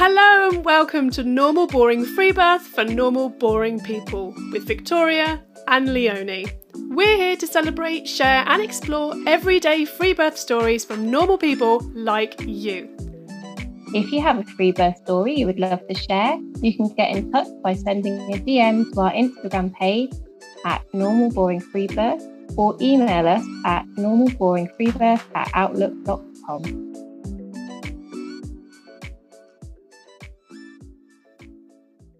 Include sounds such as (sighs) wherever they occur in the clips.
Hello and welcome to Normal Boring Free Birth for Normal Boring People with Victoria and Leonie. We're here to celebrate, share, and explore everyday free birth stories from normal people like you. If you have a free birth story you would love to share, you can get in touch by sending a DM to our Instagram page at Normal Boring Free Birth or email us at normalboringfreebirth at outlook.com.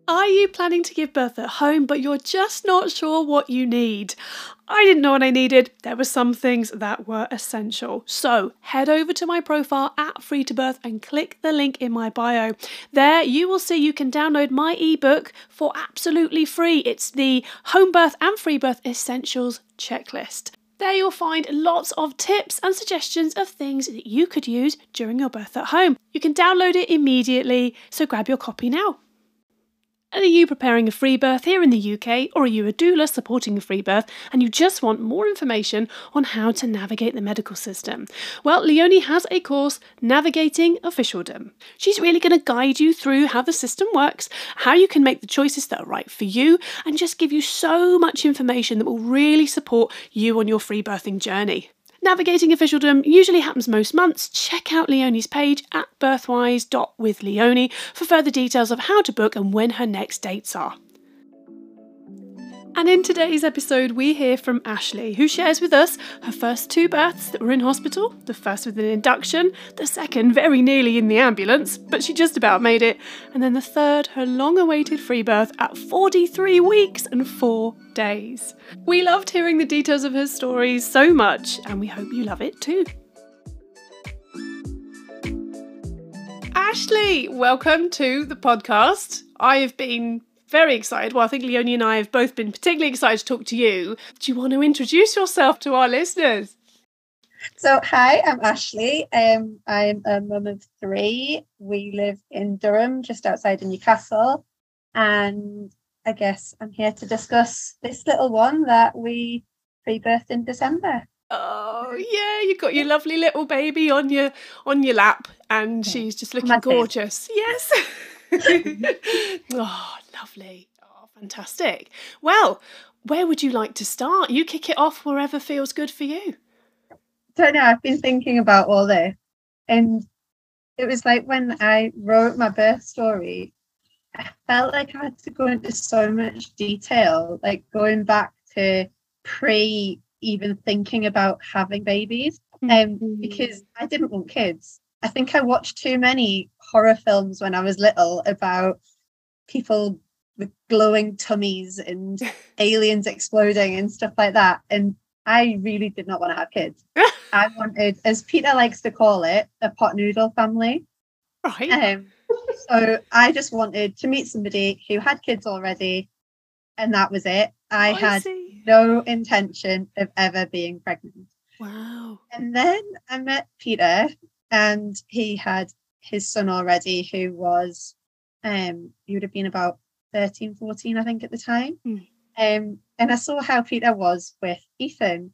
Are you planning to give birth at home but you're just not sure what you need? I didn't know what I needed. There were some things that were essential. So head over to my profile at Free to Birth and click the link in my bio. There you will see you can download my ebook for absolutely free. It's the Home Birth and Free Birth Essentials Checklist. There you'll find lots of tips and suggestions of things that you could use during your birth at home. You can download it immediately, so grab your copy now. Are you preparing a free birth here in the UK, or are you a doula supporting a free birth and you just want more information on how to navigate the medical system? Well, Leonie has a course, Navigating Officialdom. She's really going to guide you through how the system works, how you can make the choices that are right for you, and just give you so much information that will really support you on your free birthing journey. Navigating officialdom usually happens most months. Check out Leonie's page at birthwise.withleonie for further details of how to book and when her next dates are. And in today's episode, we hear from Ashleigh, who shares with us her first two births that were in hospital the first with an induction, the second very nearly in the ambulance, but she just about made it, and then the third, her long awaited free birth at 43 weeks and four days. We loved hearing the details of her stories so much, and we hope you love it too. Ashleigh, welcome to the podcast. I have been very excited. Well, I think Leonie and I have both been particularly excited to talk to you. Do you want to introduce yourself to our listeners? So, hi, I'm Ashleigh. Um, I'm a mum of three. We live in Durham, just outside of Newcastle. And I guess I'm here to discuss this little one that we freebirthed in December. Oh yeah, you've got your lovely little baby on your on your lap, and she's just looking gorgeous. Yes. (laughs) (laughs) oh, lovely. Oh, fantastic. Well, where would you like to start? You kick it off wherever feels good for you. Don't know. I've been thinking about all this, and it was like when I wrote my birth story, I felt like I had to go into so much detail, like going back to pre even thinking about having babies, um, mm-hmm. because I didn't want kids. I think I watched too many horror films when I was little about people with glowing tummies and (laughs) aliens exploding and stuff like that. And I really did not want to have kids. (laughs) I wanted, as Peter likes to call it, a pot noodle family. Right. Um, so I just wanted to meet somebody who had kids already, and that was it. I, I had see. no intention of ever being pregnant. Wow. And then I met Peter, and he had his son already, who was, um, he would have been about 13, 14, I think, at the time. Mm. Um, and I saw how Peter was with Ethan.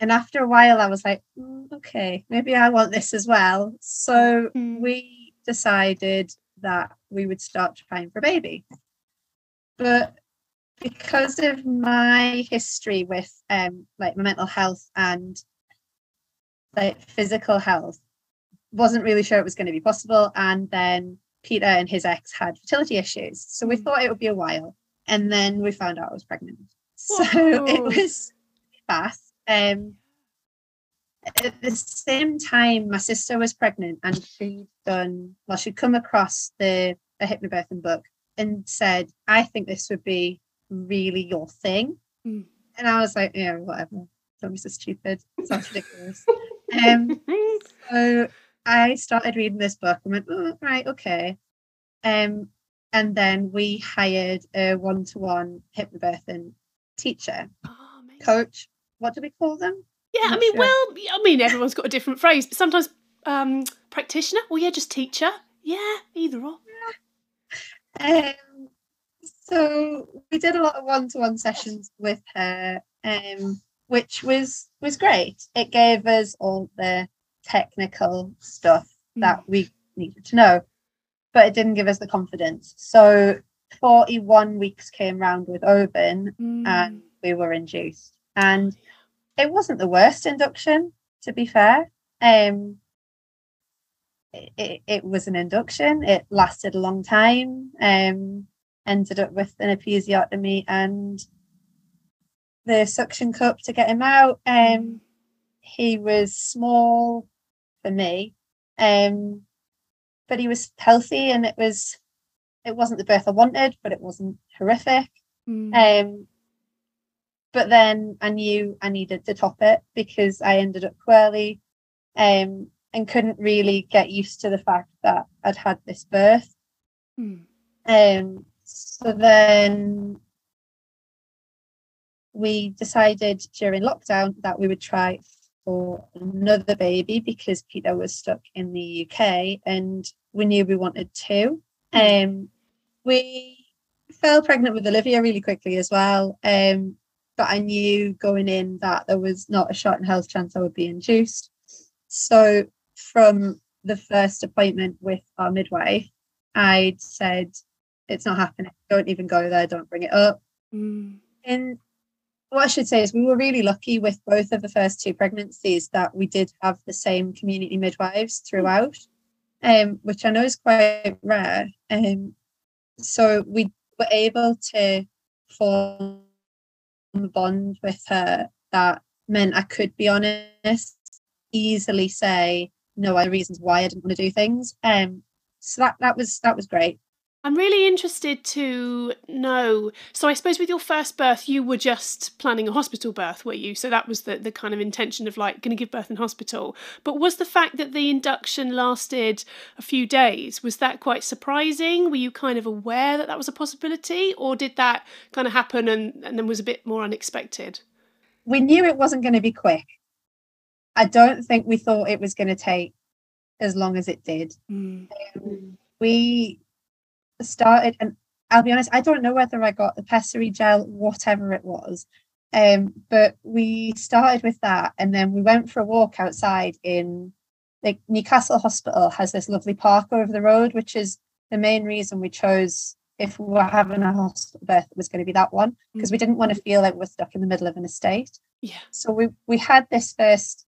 And after a while, I was like, mm, okay, maybe I want this as well. So mm. we decided that we would start trying for a baby. But because of my history with um like my mental health and like physical health, wasn't really sure it was going to be possible. And then Peter and his ex had fertility issues. So we mm. thought it would be a while. And then we found out I was pregnant. (laughs) So Whoa. it was fast. Um, at the same time, my sister was pregnant and she'd done, well, she'd come across the, the hypnobirthing book and said, I think this would be really your thing. Mm. And I was like, yeah, whatever. Don't be so stupid. Sounds ridiculous. (laughs) um, (laughs) so I started reading this book and went, oh, right, okay. Um, and then we hired a one-to-one hypnobirthing teacher, oh, coach. What do we call them? Yeah, I mean, sure. well, I mean, everyone's got a different phrase, but sometimes um, practitioner. Well, yeah, just teacher. Yeah, either or. Yeah. Um, so we did a lot of one-to-one sessions with her, um, which was was great. It gave us all the technical stuff mm. that we needed to know. but it didn't give us the confidence. So 41 weeks came round with Oban mm. and we were induced. And it wasn't the worst induction, to be fair. Um, it, it was an induction. It lasted a long time. Um, ended up with an episiotomy and the suction cup to get him out. Um, he was small for me, um, but he was healthy, and it was it wasn't the birth I wanted, but it wasn't horrific. Mm. Um, but then I knew I needed to top it because I ended up poorly, um, and couldn't really get used to the fact that I'd had this birth. Mm. Um, so then we decided during lockdown that we would try for another baby because Peter was stuck in the UK and we knew we wanted two. Hmm. Um, we fell pregnant with Olivia really quickly as well. Um, but I knew going in that there was not a shot in hell's chance I would be induced. So from the first appointment with our midwife, I'd said, it's not happening. Don't even go there. Don't bring it up. Mm. And what I should say is we were really lucky with both of the first two pregnancies that we did have the same community midwives throughout, um, which I know is quite rare. Um, so we were able to form a bond with her that meant I could be honest, easily say no other reasons why I didn't want to do things. Um, so that that was that was great. I'm really interested to know. So, I suppose with your first birth, you were just planning a hospital birth, were you? So, that was the, the kind of intention of like going to give birth in hospital. But was the fact that the induction lasted a few days, was that quite surprising? Were you kind of aware that that was a possibility? Or did that kind of happen and, and then was a bit more unexpected? We knew it wasn't going to be quick. I don't think we thought it was going to take as long as it did. Mm. Um, we started, and I'll be honest, I don't know whether I got the pessary gel, whatever it was. Um, but we started with that, and then we went for a walk outside in the Newcastle Hospital has this lovely park over the road, which is the main reason we chose if we were having a hospital birth, it was going to be that one because we didn't want to feel like we're stuck in the middle of an estate. Yeah. So we we had this first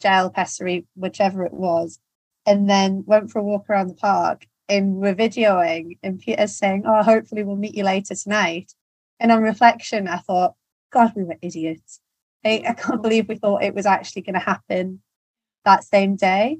gel pessary, whichever it was, and then went for a walk around the park and we're videoing and Peter's saying, Oh, hopefully we'll meet you later tonight. And on reflection, I thought, God, we were idiots. I, I can't believe we thought it was actually going to happen that same day.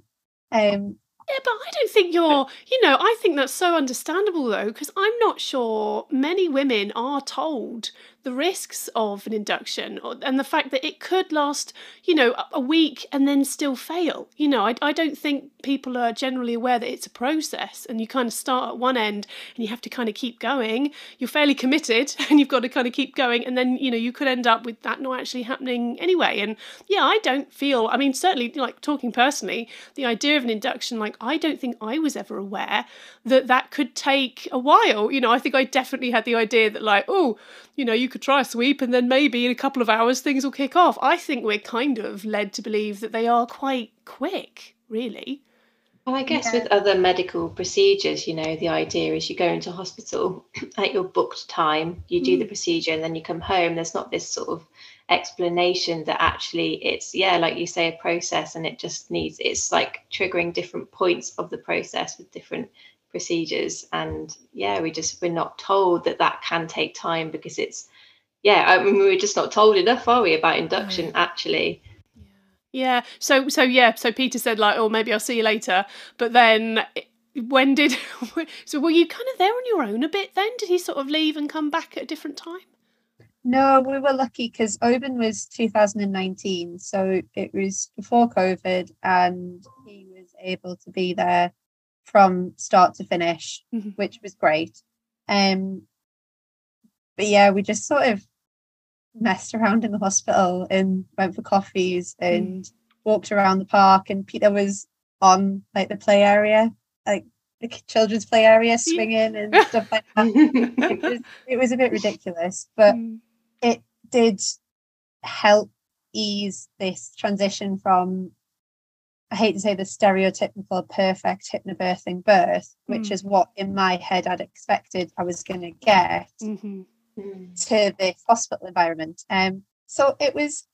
Um, yeah, but I don't think you're, you know, I think that's so understandable though, because I'm not sure many women are told the risks of an induction and the fact that it could last, you know, a week and then still fail. You know, I, I don't think people are generally aware that it's a process and you kind of start at one end and you have to kind of keep going. You're fairly committed (laughs) and you've got to kind of keep going. And then, you know, you could end up with that not actually happening anyway. And yeah, I don't feel, I mean, certainly like talking personally, the idea of an induction, like, I don't think I was ever aware that that could take a while. You know, I think I definitely had the idea that, like, oh, you know, you could try a sweep and then maybe in a couple of hours things will kick off. I think we're kind of led to believe that they are quite quick, really. Well, I guess yeah. with other medical procedures, you know, the idea is you go into hospital (clears throat) at your booked time, you do mm. the procedure, and then you come home. There's not this sort of explanation that actually it's, yeah, like you say, a process and it just needs, it's like triggering different points of the process with different procedures and yeah we just we're not told that that can take time because it's yeah i mean we're just not told enough are we about induction actually? Yeah. So so yeah. So peter said like oh maybe i'll see you later. But then when did (laughs) so were you kind of there on your own a bit then? Did he sort of leave and come back at a different time? No we were lucky because oban was 2019 so it was before covid and he was able to be there from start to finish, mm-hmm. which was great. Um, but yeah, we just sort of messed around in the hospital and went for coffees mm. and mm. walked around the park. And Peter was on like the play area, like the children's play area, (laughs) swinging and stuff like that. it, (laughs) was, it was a bit ridiculous, but mm. it did help ease this transition from I hate to say the stereotypical perfect hypnobirthing birth, which mm. is what in my head I'd expected I was going to get mm-hmm. To the hospital environment. Um, so it was,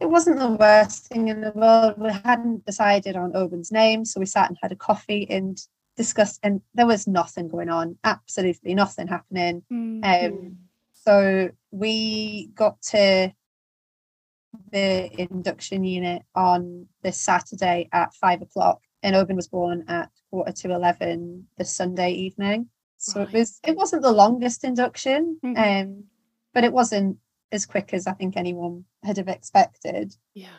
it wasn't the worst thing in the world. We hadn't decided on Owen's name, so we sat and had a coffee and discussed, and there was nothing going on, absolutely nothing happening. Mm-hmm. Um, so we got to the induction unit on this Saturday at five o'clock, and Owen was born at quarter to eleven the Sunday evening. So right. it was it wasn't the longest induction, mm-hmm. um, but it wasn't as quick as I think anyone had have expected. Yeah.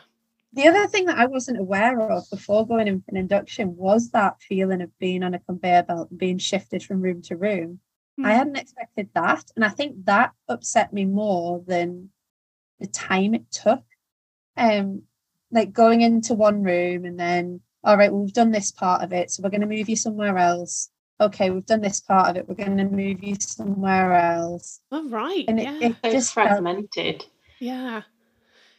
The other thing that I wasn't aware of before going in for an induction was that feeling of being on a conveyor belt and being shifted from room to room. Mm-hmm. I hadn't expected that. And I think that upset me more than the time it took. Um, like going into one room and then, all right, well, we've done this part of it, so we're going to move you somewhere else. Okay, we've done this part of it, we're going to move you somewhere else. All right, and yeah. it, it just fragmented. Felt, yeah.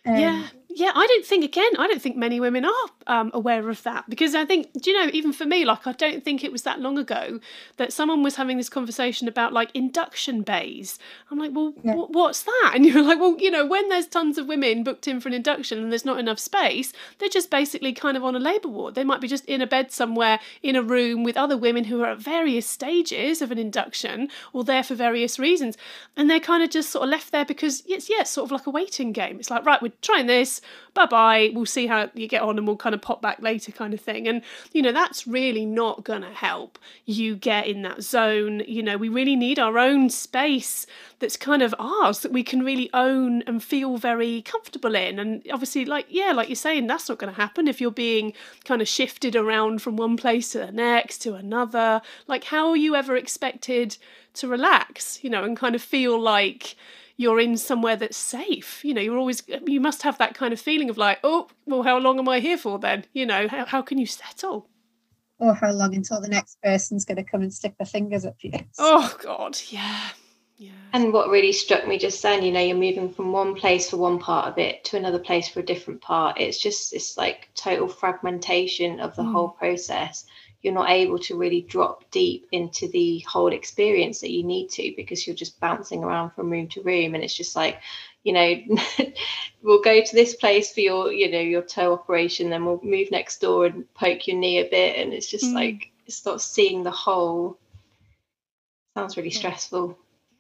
Um, yeah, yeah. I don't think again. I don't think many women are um, aware of that because I think, do you know, even for me, like I don't think it was that long ago that someone was having this conversation about like induction bays. I'm like, well, yeah. w- what's that? And you're like, well, you know, when there's tons of women booked in for an induction and there's not enough space, they're just basically kind of on a labour ward. They might be just in a bed somewhere in a room with other women who are at various stages of an induction or there for various reasons, and they're kind of just sort of left there because it's yeah, it's sort of like a waiting game. It's like right, we're trying this. Bye bye. We'll see how you get on and we'll kind of pop back later, kind of thing. And, you know, that's really not going to help you get in that zone. You know, we really need our own space that's kind of ours that we can really own and feel very comfortable in. And obviously, like, yeah, like you're saying, that's not going to happen if you're being kind of shifted around from one place to the next to another. Like, how are you ever expected to relax, you know, and kind of feel like, you're in somewhere that's safe. You know, you're always, you must have that kind of feeling of like, oh, well, how long am I here for then? You know, how, how can you settle? Or how long until the next person's going to come and stick their fingers up you? Oh, God, yeah. Yeah. And what really struck me just then, you know, you're moving from one place for one part of it to another place for a different part. It's just it's like total fragmentation of the mm. whole process you're not able to really drop deep into the whole experience that you need to because you're just bouncing around from room to room. And it's just like you know (laughs) we'll go to this place for your you know your toe operation then we'll move next door and poke your knee a bit. And it's just mm. like it's not seeing the whole. Sounds really stressful.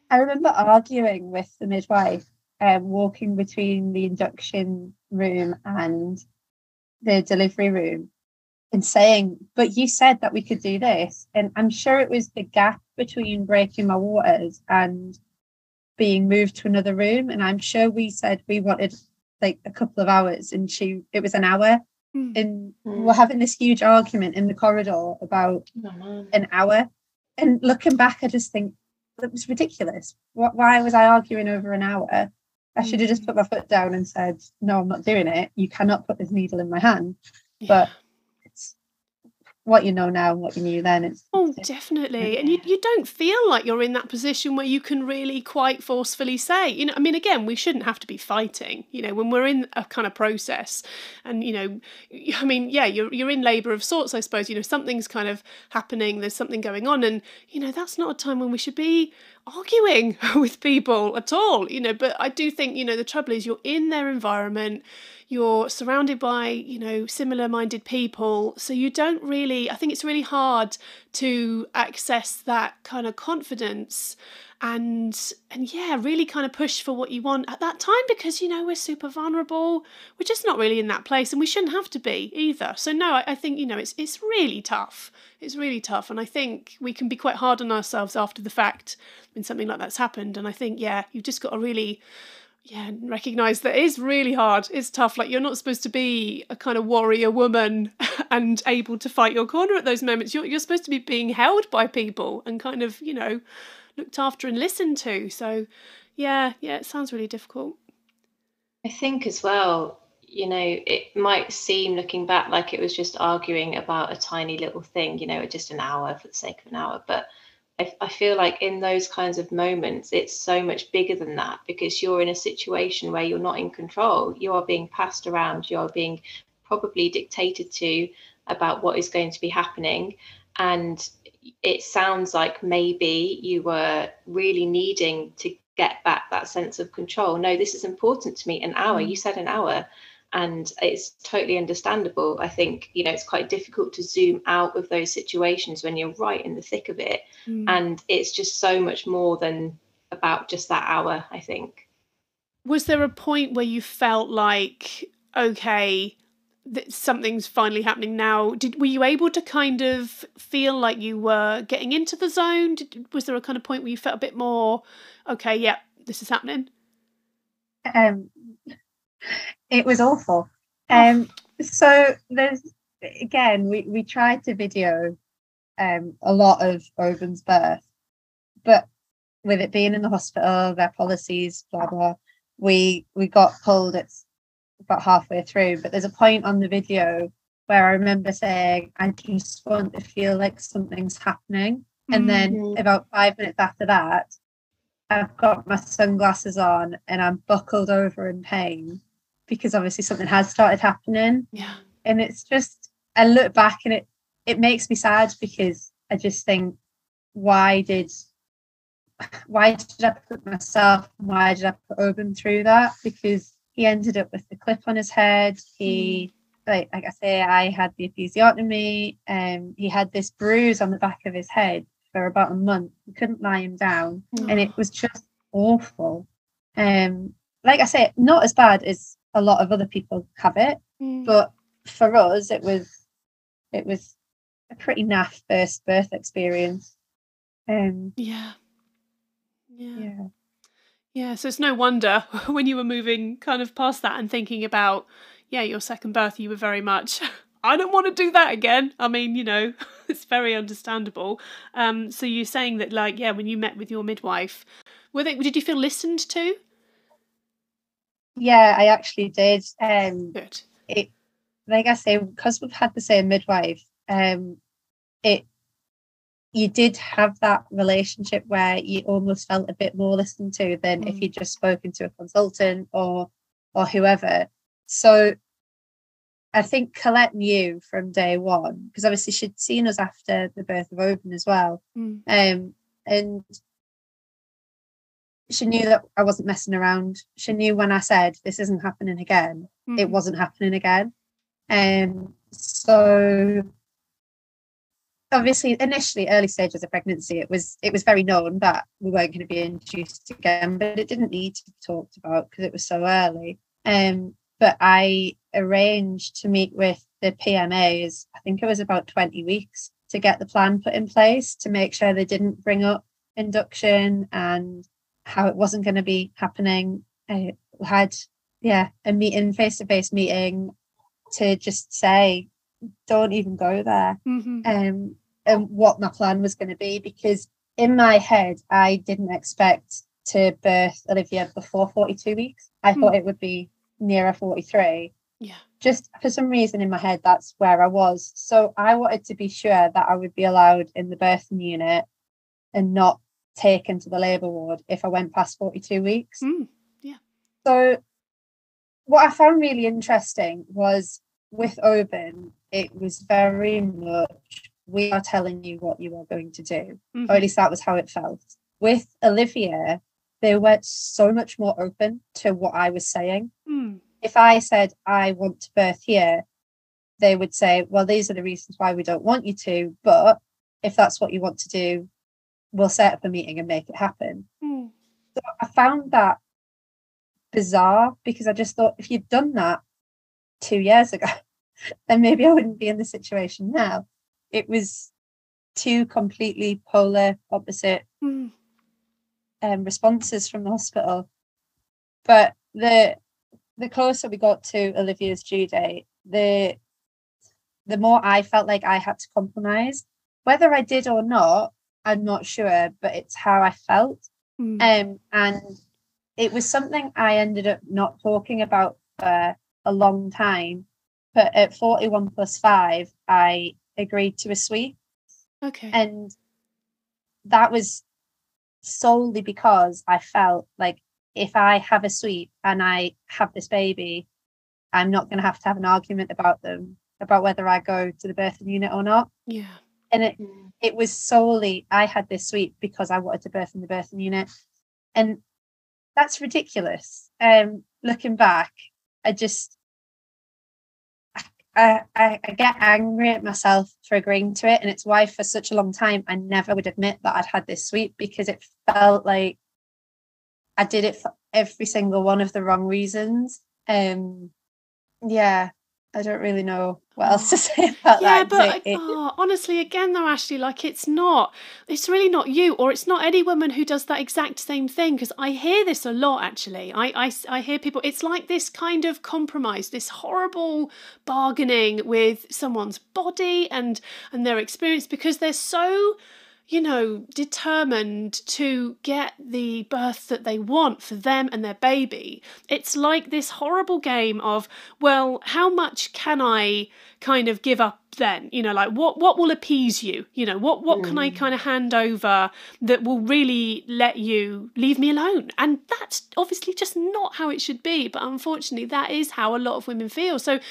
I remember arguing with the midwife um, walking between the induction room and the delivery room and saying, but you said that we could do this. And I'm sure it was the gap between breaking my waters and being moved to another room. And I'm sure we said we wanted like a couple of hours and she it was an hour. Mm. And mm. we're having this huge argument in the corridor about oh, an hour. And looking back, I just think that was ridiculous. What, why was I arguing over an hour? I should have just hmm. put my foot down and said, No, I'm not doing it. You cannot put this needle in my hand. Yeah. But what you know now and what you knew then. It's, oh, it's definitely. And you, you don't feel like you're in that position where you can really quite forcefully say, you know, I mean, again, we shouldn't have to be fighting, you know, when we're in a kind of process and, you know, (laughs) I mean, yeah, you're, you're in labour of sorts, I suppose, you know, something's kind of happening, there's something going on. And, you know, that's not a time when we should be arguing (laughs) with people at all, you know, but I do think, you know, the trouble is you're in their environment you're surrounded by you know similar minded people. So you don't really i think it's really hard to access that kind of confidence and and yeah really kind of push for what you want at that time because you know we're super vulnerable. We're just not really in that place and we shouldn't have to be either. So no I, I think you know it's it's really tough. It's really tough and i think we can be quite hard on ourselves after the fact when something like that's happened. And i think yeah you've just got to really yeah, and recognize that it is really hard. It's tough. Like you're not supposed to be a kind of warrior woman (laughs) and able to fight your corner at those moments. You're you're supposed to be being held by people and kind of, you know, looked after and listened to. So yeah, yeah, it sounds really difficult. I think as well, you know, it might seem looking back like it was just arguing about a tiny little thing, you know, just an hour for the sake of an hour, but I, I feel like in those kinds of moments, it's so much bigger than that because you're in a situation where you're not in control. You are being passed around, you are being probably dictated to about what is going to be happening. And it sounds like maybe you were really needing to get back that sense of control. No, this is important to me. An hour, mm. you said an hour and it's totally understandable. I think you know it's quite difficult to zoom out of those situations when you're right in the thick of it. Mm. and it's just so much more than about just that hour i think. Was there a point where you felt like okay that something's finally happening now? Did were you able to kind of feel like you were getting into the zone? Did, was there a kind of point where you felt a bit more okay yeah this is happening? Um it was awful. Oh. Um, so there's again, we we tried to video um a lot of Owen's birth, but with it being in the hospital, their policies, blah blah, we we got pulled. It's about halfway through, but there's a point on the video where I remember saying, "I just want to feel like something's happening," and then mm-hmm. about five minutes after that, I've got my sunglasses on and I'm buckled over in pain because obviously something has started happening. Yeah. And it's just I look back and it it makes me sad because I just think why did why did I put myself why did I put Owen through that? Because he ended up with the clip on his head. He mm. like like I say, I had the episiotomy, and um, he had this bruise on the back of his head for about a month. We couldn't lie him down. Mm. And it was just awful. Um like I say, not as bad as a lot of other people have it, mm. but for us, it was it was a pretty naff first birth experience. Um, yeah. yeah, yeah, yeah. So it's no wonder (laughs) when you were moving kind of past that and thinking about yeah your second birth, you were very much. (laughs) I don't want to do that again. I mean, you know, (laughs) it's very understandable. Um, so you're saying that, like, yeah, when you met with your midwife, were they? Did you feel listened to? Yeah, I actually did. Um, Good. It, like I say, because we've had the same midwife, um, it you did have that relationship where you almost felt a bit more listened to than mm. if you'd just spoken to a consultant or or whoever. So I think Colette knew from day one because obviously she'd seen us after the birth of Owen as well. Mm. Um, and she knew that I wasn't messing around. She knew when I said this isn't happening again, mm-hmm. it wasn't happening again. Um, so obviously initially early stages of pregnancy it was it was very known that we weren't going to be induced again but it didn't need to be talked about because it was so early um but i arranged to meet with the pmas i think it was about 20 weeks to get the plan put in place to make sure they didn't bring up induction and how it wasn't going to be happening. I had, yeah, a meeting, face to face meeting to just say, don't even go there. Mm-hmm. Um, and what my plan was going to be because in my head, I didn't expect to birth Olivia before 42 weeks. I mm. thought it would be nearer 43. Yeah. Just for some reason in my head, that's where I was. So I wanted to be sure that I would be allowed in the birthing unit and not taken to the labour ward if I went past 42 weeks. Mm, yeah. So, what I found really interesting was with Owen, it was very much we are telling you what you are going to do, mm-hmm. or at mm-hmm. least that was how it felt. With Olivia, they were so much more open to what I was saying. Mm. If I said, I want to birth here, they would say, Well, these are the reasons why we don't want you to, but if that's what you want to do, we'll set up a meeting and make it happen. Mm. So I found that bizarre because I just thought if you'd done that two years ago, (laughs) then maybe I wouldn't be in the situation now. It was two completely polar opposite mm. um, responses from the hospital. But the the closer we got to Olivia's due date, the the more I felt like I had to compromise. Whether I did or not, I'm not sure, but it's how I felt. Mm. Um, and it was something I ended up not talking about for a long time. But at 41 plus five, I agreed to a sweep. Okay. And that was solely because I felt like if I have a sweep and I have this baby, I'm not going to have to have an argument about them about whether I go to the birthing unit or not. Yeah. And it mm. it was solely I had this sweep because I wanted to birth in the birthing unit. And that's ridiculous. Um looking back, I just I, I, I get angry at myself for agreeing to it. And it's why for such a long time I never would admit that I'd had this sweep because it felt like I did it for every single one of the wrong reasons. Um yeah, I don't really know what else to oh. say about yeah, that. Yeah, but oh, honestly, again, though, Ashleigh, like it's not, it's really not you, or it's not any woman who does that exact same thing. Because I hear this a lot, actually. I, I, I hear people, it's like this kind of compromise, this horrible bargaining with someone's body and and their experience because they're so you know, determined to get the birth that they want for them and their baby. It's like this horrible game of, well, how much can I kind of give up then? You know, like what what will appease you? You know, what what mm. can I mm. kind of hand over that will really let you leave me alone? And that's obviously just not how it should be, but unfortunately that is how a lot of women feel. So it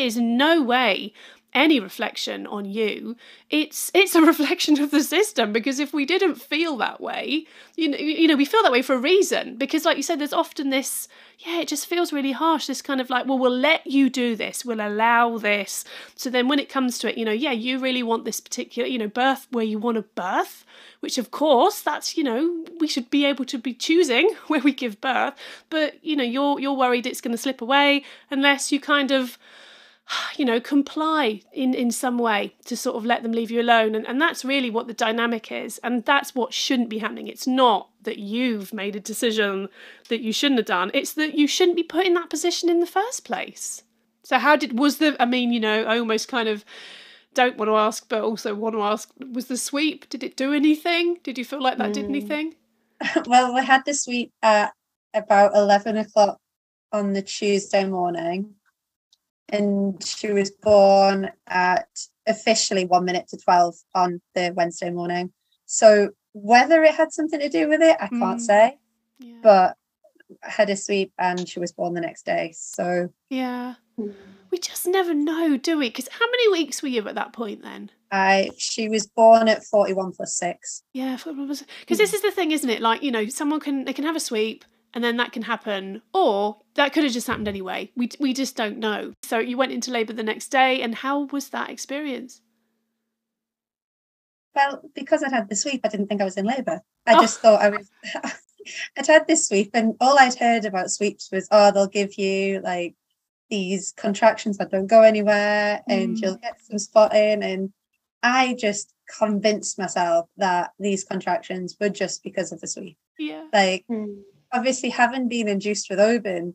is no way any reflection on you it's it's a (laughs) reflection of the system because if we didn't feel that way you know you know we feel that way for a reason because like you said there's often this yeah it just feels really harsh this kind of like well we'll let you do this we'll allow this. So then when it comes to it you know yeah you really want this particular you know birth where you want to birth which of course that's you know we should be able to be choosing (laughs) where we give birth but you know you're you're worried it's going to slip away unless you kind of (sighs) you know, comply in, in some way to sort of let them leave you alone. And, and that's really what the dynamic is. And that's what shouldn't be happening. It's not that you've made a decision that you shouldn't have done, it's that you shouldn't be put in that position in the first place. So, how did, was the, I mean, you know, I almost kind of don't want to ask, but also want to ask, was the sweep, did it do anything? Did you feel like that mm. did anything? (laughs) Well, we had the sweep at about 11 o'clock on the Tuesday morning and she was born at officially one minute to 12 on the Wednesday morning. So whether it had something to do with it, I can't mm. say. Yeah. But I had a sweep and she was born the next day. So yeah, we just never know, do we? Because how many weeks were you at that point then? I she was born at 41 plus six. Yeah, because this is the thing, isn't it? Like, you know, someone can they can have a sweep and then that can happen or that could have just happened anyway. We, we just don't know. So you went into labour the next day and how was that experience? Well because i'd had the sweep i didn't think i was in labour i oh. just thought i was (laughs) i'd had this sweep and all i'd heard about sweeps was oh they'll give you like these contractions that don't go anywhere and mm. you'll get some spotting. And i just convinced myself that these contractions were just because of the sweep. Yeah. Like mm obviously having been induced with Oban,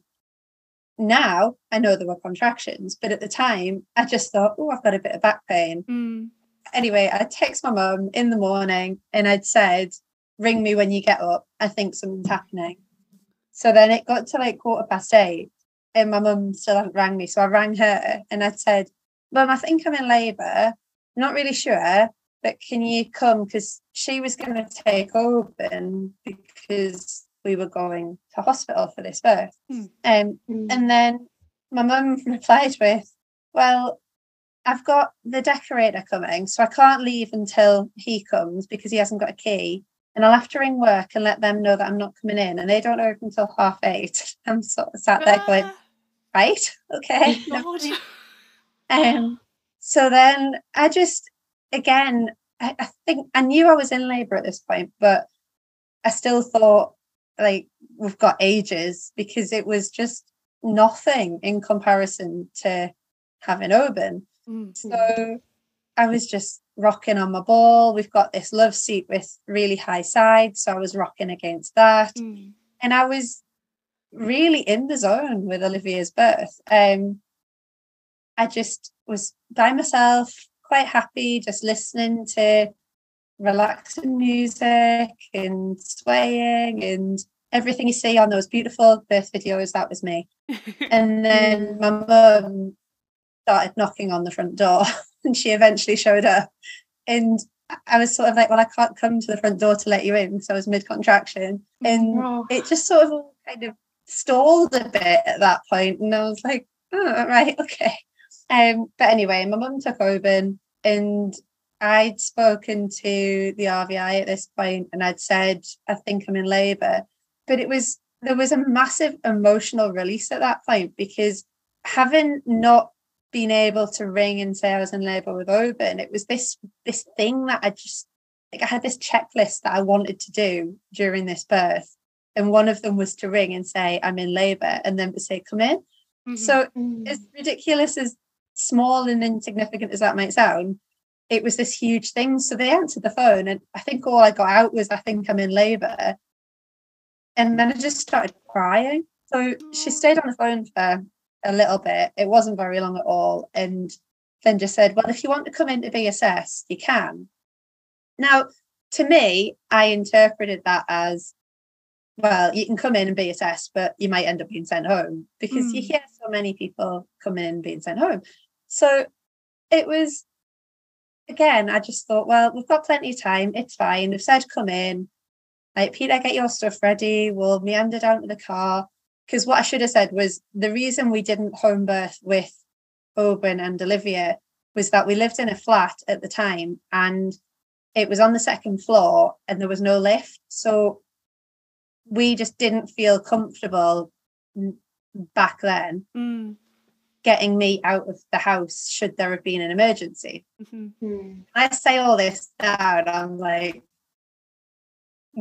now I know there were contractions, but at the time I just thought, oh, I've got a bit of back pain. Mm. Anyway, I text my mum in the morning and I'd said, ring me when you get up. I think something's happening. So then it got to like quarter past eight and my mum still hadn't rang me. So I rang her and I said, Mum, I think I'm in labour. I'm not really sure, but can you come? Because she was going to take Oban because we were going to hospital for this birth. Mm. Um, mm. And then my mum (laughs) replied with, Well, I've got the decorator coming, so I can't leave until he comes because he hasn't got a key. And I'll have to ring work and let them know that I'm not coming in. And they don't open until half eight. (laughs) I'm sort of sat there going, right, okay. (laughs) um, so then I just, again, I, I think I knew I was in labour at this point, but I still thought like we've got ages because it was just nothing in comparison to having Oban. Mm-hmm. So I was just rocking on my ball. We've got this love seat with really high sides. So I was rocking against that. Mm. And I was really in the zone with Olivia's birth. Um, I just was by myself, quite happy, just listening to relaxing music and swaying and everything you see on those beautiful birth videos that was me (laughs) and then my mum started knocking on the front door (laughs) and she eventually showed up and I was sort of like, well, I can't come to the front door to let you in because I was mid contraction. And oh. it just sort of kind of stalled a bit at that point. And I was like, oh, right, okay. Um, but anyway, my mum took Oban and I'd spoken to the RVI at this point and I'd said, I think I'm in labour. But it was, there was a massive emotional release at that point because having not been able to ring and say I was in labour with Oban, it was this this thing that I just like I had this checklist that I wanted to do during this birth. And one of them was to ring and say, I'm in labour, and then to say, come in. Mm-hmm. So as ridiculous as small and insignificant as that might sound, it was this huge thing. So they answered the phone, and I think all I got out was, I think I'm in labour. And then I just started crying. So she stayed on the phone for a little bit. It wasn't very long at all. And then just said, Well, if you want to come in to be assessed, you can. Now, to me, I interpreted that as well, you can come in and be assessed, but you might end up being sent home because mm. you hmm. hear so many people coming in being sent home. So it was, again, I just thought, well, we've got plenty of time. It's fine. They've said come in. Like, Peter, get your stuff ready. We'll meander down to the car. Because what I should have said was the reason we didn't home birth with Oban and Olivia was that we lived in a flat at the time and it was on the second floor and there was no lift. So we just didn't feel comfortable back then mm. Getting me out of the house should there have been an emergency. Mm-hmm. Mm. I say all this down, I'm like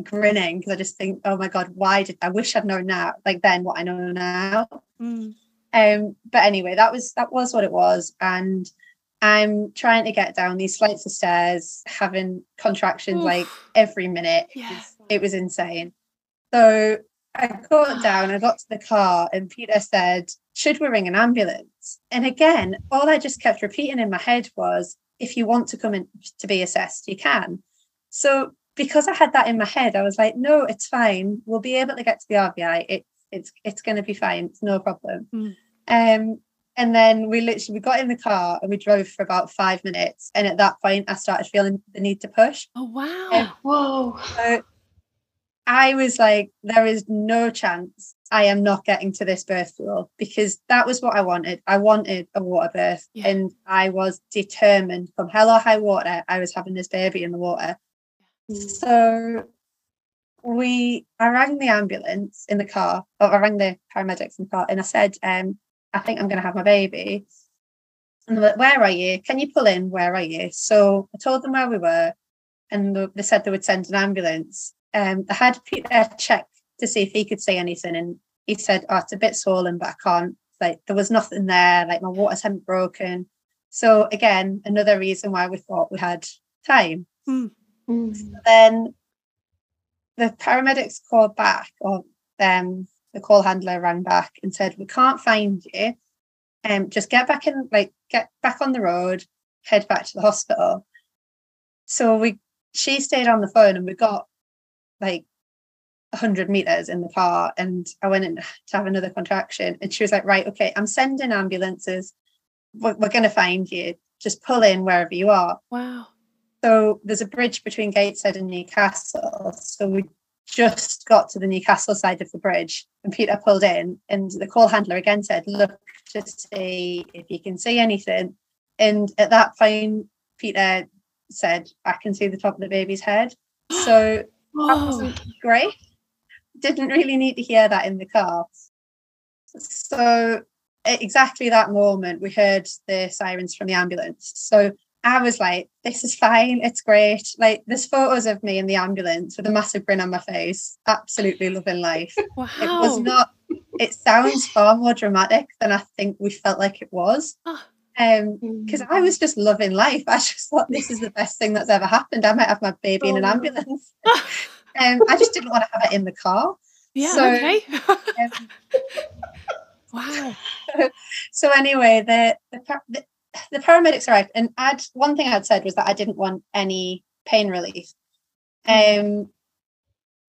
grinning because I just think, oh my God, why did I wish I'd known now, like then what I know now. Mm. Um, but anyway, that was that was what it was. And I'm trying to get down these flights of stairs, having contractions Oof. like every minute. Yeah. It was insane. So I got down, I got to the car, and Peter said, Should we ring an ambulance? And again, all I just kept repeating in my head was, If you want to come in to be assessed, you can. So because I had that in my head, I was like, No, it's fine. We'll be able to get to the RVI. It, it's it's going to be fine. It's no problem. Mm. Um, and then we literally we got in the car and we drove for about five minutes. And at that point, I started feeling the need to push. Oh wow! Um, Whoa! So I was like, there is no chance I am not getting to this birth pool because that was what I wanted. I wanted a water birth, yeah. and I was determined from hell or high water. I was having this baby in the water. Mm. So we I rang the ambulance in the car, or I rang the paramedics in the car, and I said, um, I think I'm going to have my baby. And they're like, Where are you? Can you pull in? Where are you? So I told them where we were, and they said they would send an ambulance. Um, they had Peter check to see if he could see anything, and he said, Oh, it's a bit swollen, but I can't. Like, there was nothing there, like, my waters hadn't broken. So, again, another reason why we thought we had time. Mm. So then the paramedics called back, or um, the call handler rang back and said, "We can't find you. Um, just get back in, like get back on the road, head back to the hospital." So we, she stayed on the phone, and we got like 100 meters in the car and I went in to have another contraction and she was like right okay I'm sending ambulances. We're, we're going to find you. Just pull in wherever you are. Wow. So there's a bridge between Gateshead and Newcastle. So we just got to the Newcastle side of the bridge and Peter pulled in and the call handler again said, look to see if you can see anything. And at that point, Peter said, I can see the top of the baby's head. (gasps) So that oh. wasn't great. Didn't really need to hear that in the car. So exactly that moment, we heard the sirens from the ambulance. So I was like, this is fine. It's great. Like, there's photos of me in the ambulance with a massive grin on my face, absolutely loving life. Wow. (laughs) It was not, it sounds far more dramatic than I think we felt like it was. Oh. Um, because I was just loving life. I just thought this is the best thing that's ever happened. I might have my baby oh. in an oh. ambulance. um, I just didn't want to have it in the car. Yeah. So, okay. um, (laughs) wow. So, (laughs) so anyway, the, the, the the paramedics arrived, and I'd one thing I'd said was that I didn't want any pain relief. Um,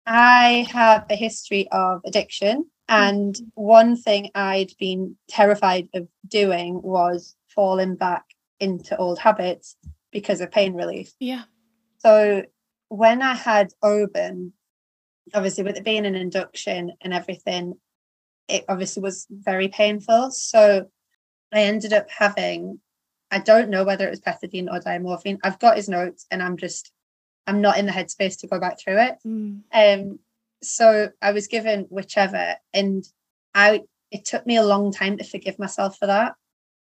I have a history of addiction, and one thing I'd been terrified of doing was falling back into old habits because of pain relief. Yeah. So when I had Oban, obviously with it being an induction and everything, it obviously was very painful. So I ended up having, I don't know whether it was pethidine or diamorphine. I've got his notes and I'm just, I'm not in the headspace to go back through it. Mm. Um, so I was given whichever, and I it took me a long time to forgive myself for that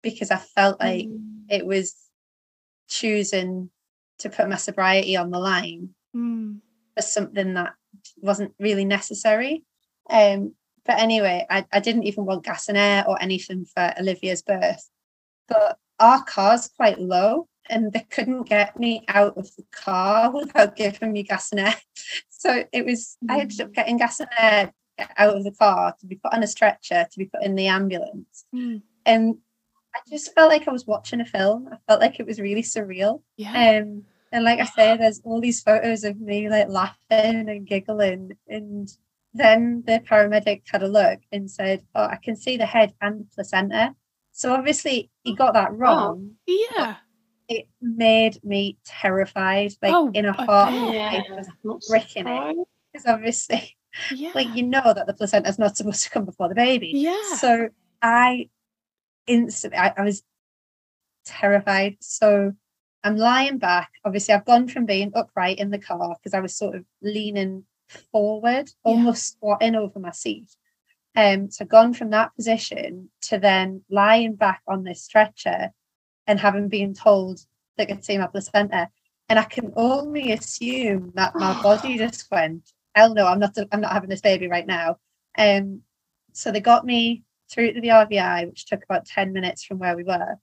because I felt like mm. it was choosing to put my sobriety on the line mm. for something that wasn't really necessary. Um, but anyway, I, I didn't even want gas and air or anything for Olivia's birth. But our car's quite low and they couldn't get me out of the car (laughs) without giving me gas and air. (laughs) So it was, mm. I ended up mm. getting gas and air out of the car to be put on a stretcher to be put in the ambulance. Mm. And I just felt like I was watching a film. I felt like it was really surreal. Yeah. Um, and like I say, (sighs) there's all these photos of me like laughing and giggling. And then the paramedic had a look and said, Oh, I can see the head and the placenta. So obviously he got that oh, wrong. Oh, yeah. It made me terrified, like oh, in a heart. Yeah. I was breaking it. Because obviously (laughs) yeah. like you know that the placenta is not supposed to come before the baby. Yeah. So I instantly I, I was terrified. So I'm lying back. Obviously, I've gone from being upright in the car because I was sort of leaning forward, yeah. almost squatting over my seat. Um, so gone from that position to then lying back on this stretcher and having been told that I could see my placenta. And I can only assume that my (gasps) body just went, hell no, I'm not I'm not having this baby right now. Um, so they got me through to the RVI, which took about 10 minutes from where we were.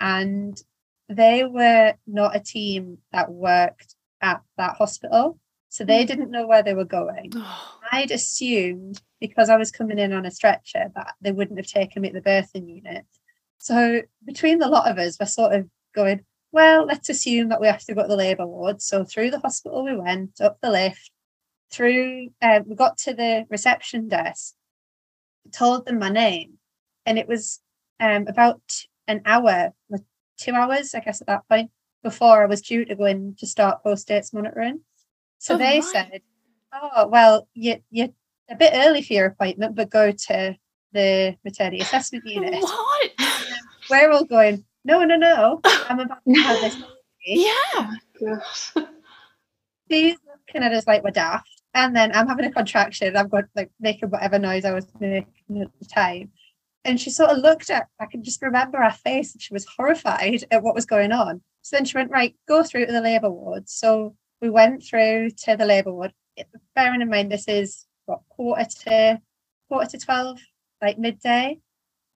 And they were not a team that worked at that hospital. So they hmm. didn't know where they were going. (sighs) I'd assumed because I was coming in on a stretcher that they wouldn't have taken me to the birthing unit. So between the lot of us, we're sort of going, well, let's assume that we have to go to the labour ward. So through the hospital we went, up the lift, through uh, we got to the reception desk told them my name. And it was um, about an hour two hours i guess at that point before i was due to go in to start post dates monitoring. So oh, they said oh well you, you're a bit early for your appointment but go to the maternity assessment (laughs) unit. What? We're all going no no no. (laughs) I'm about to have this yeah. She's looking at us like we're daft and then I'm having a contraction. I've got like making whatever noise I was making at the time. And she sort of looked at, I can just remember her face and she was horrified at what was going on. So then she went, right, go through to the labour ward. So we went through to the labour ward. Bearing in mind, this is what quarter to quarter to 12, like midday.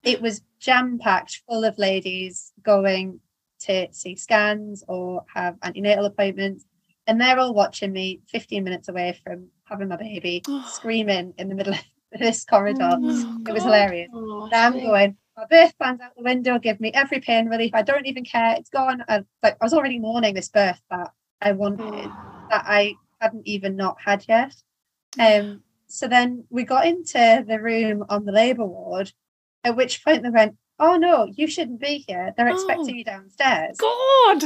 It was jam packed full of ladies going to see scans or have antenatal appointments and they're all watching me 15 minutes away from having my baby, (gasps) screaming in the middle of (laughs) this corridor. Oh, it was hilarious. Oh, I'm going, my birth plan's out the window, give me every pain relief. I don't even care. It's gone. I, like I was already mourning this birth that I wanted, oh. that I hadn't even not had yet. (sighs) Um, so then we got into the room on the labour ward, at which point they went, Oh no, you shouldn't be here. They're expecting oh. you downstairs. God.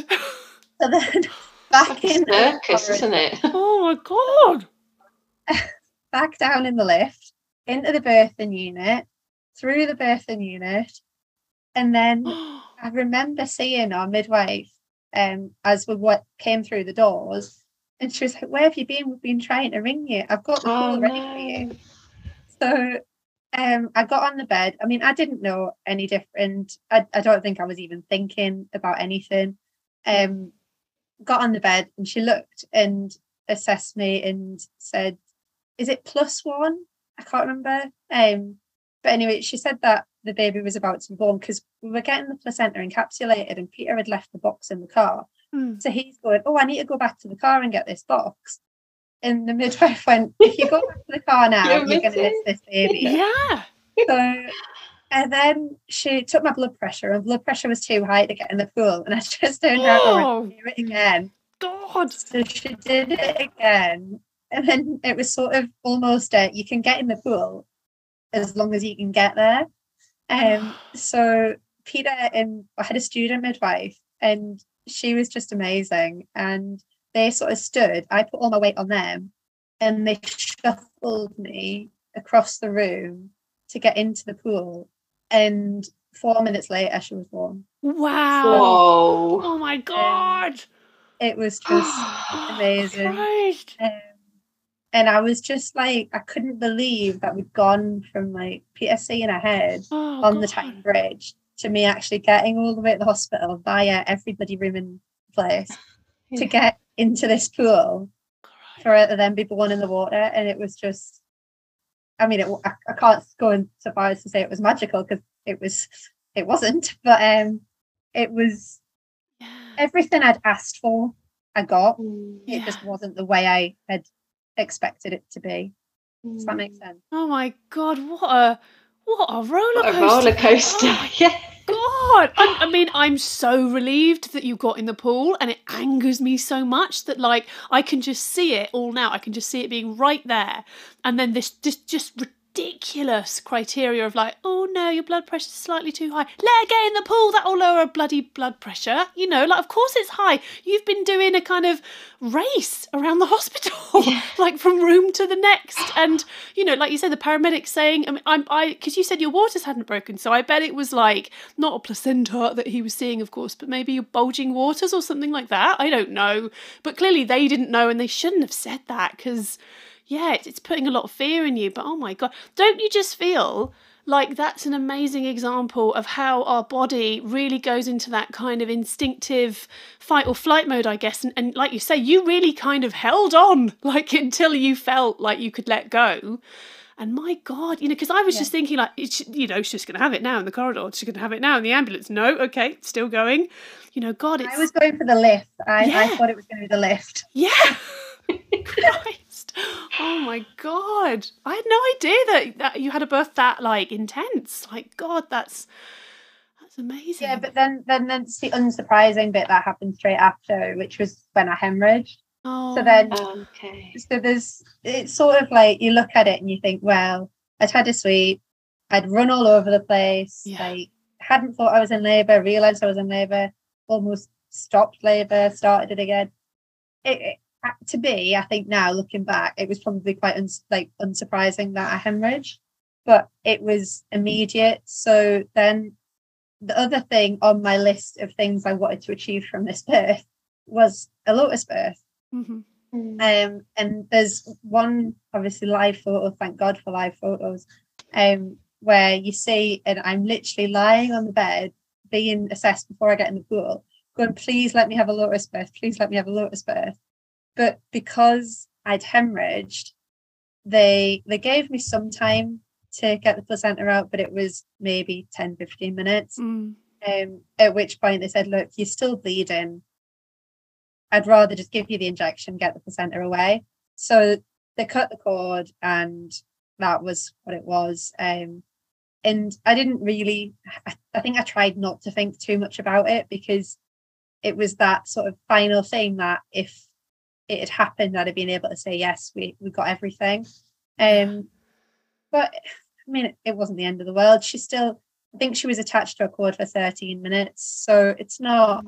So then (laughs) (laughs) back in circus, isn't it? (laughs) Oh my god! (laughs) back down in the lift, into the birthing unit, through the birthing unit, and then (gasps) I remember seeing our midwife um, as we what came through the doors, and she was like, "Where have you been? We've been trying to ring you. I've got the call oh, ready no. for you." So um, I got on the bed. I mean, I didn't know any different. I, I don't think I was even thinking about anything. Um, got on the bed and she looked and assessed me and said, Is it plus one? I can't remember. Um, but anyway, she said that the baby was about to be born because we were getting the placenta encapsulated and Peter had left the box in the car. Mm. So he's going, Oh, I need to go back to the car and get this box. And the midwife went, If you go back to the car now, (laughs) you're, you're going to miss this baby. (laughs) Yeah. So and then she took my blood pressure, and blood pressure was too high to get in the pool. And I (laughs) just turned oh, around and do it again. God. So she did it again. And then it was sort of almost uh, you can get in the pool as long as you can get there. Um, (sighs) so Peter and I had a student midwife, and she was just amazing. And they sort of stood. I put all my weight on them, and they shuffled me across the room to get into the pool and four minutes later, she was born. Wow. Whoa. Oh my god. It was (gasps) just amazing. Christ. Um, and I was just like, I couldn't believe that we'd gone from like PSC in our head Oh, on the God. Tyne Bridge to me actually getting all the way to the hospital via everybody room in place (sighs) to get into this pool for it to then be born in the water. And it was just, I mean, it, I, I can't go in so far as to say it was magical because it was, it wasn't, (laughs) but um, it was Yeah. everything I'd asked for, I got. Mm, It just wasn't the way I had expected it to be. Does that make mm. sense? Oh my god, what a what a roller What a coaster. roller coaster. Oh (laughs) yeah. God, I'm, I mean, I'm so relieved that you got in the pool, and it angers me so much that like I can just see it all now. I can just see it being right there, and then this just just ridiculous criteria of like, oh no, your blood pressure's slightly too high. Let her get in the pool. That'll lower her bloody blood pressure. You know, like of course it's high. You've been doing a kind of race around the (laughs) hospital, Yeah. like from room to the next, and you know, like you said, the paramedics saying, I mean, I'm, I, because you said your waters hadn't broken, so I bet it was like not a placenta that he was seeing, of course, but maybe your bulging waters or something like that. I don't know, but clearly they didn't know, and they shouldn't have said that because, yeah, it's, it's putting a lot of fear in you. But oh my god, don't you just feel? Like that's an amazing example of how our body really goes into that kind of instinctive fight or flight mode, I guess. And, and like you say, you really kind of held on, (laughs) like until you felt like you could let go. And my God, you know, because I was Yeah. just thinking, like, it's, you know, she's just going to have it now in the corridor. She's going to have it now in the ambulance. No, okay, still going. You know, God, it's I was going for the lift. I, I thought it was going to be the lift. yeah. (laughs) Christ. Oh my God. I had no idea that, that you had a birth that like intense. Like, God, that's that's amazing. Yeah, but then then that's the unsurprising bit that happened straight after, which was when I hemorrhaged. oh, So then Okay. so there's it's sort of like you look at it and you think, well, I'd had a sweep, I'd run all over the place, Yeah. like hadn't thought I was in labour, realised I was in labour, almost stopped labour, started it again. It, it- to me, I think now looking back, it was probably quite uns like unsurprising that I hemorrhaged, but it was immediate. So then the other thing on my list of things I wanted to achieve from this birth was a lotus birth. Mhm. Mm. Um, and there's one obviously live photo, thank God for live photos, um, where you see, and I'm literally lying on the bed being assessed before I get in the pool, going, please let me have a lotus birth, please let me have a lotus birth. But because I'd hemorrhaged, they they gave me some time to get the placenta out, but it was maybe 10, 15 minutes. Mm. Um, at which point they said, look, you're still bleeding. I'd rather just give you the injection, get the placenta away. So they cut the cord and that was what it was. Um, and I didn't really, I, I think I tried not to think too much about it because it was that sort of final thing that if it had happened, I'd have been able to say, yes, we, we got everything. Um, but I mean, it, it wasn't the end of the world. She still, I think she was attached to a cord for 13 minutes. So it's not,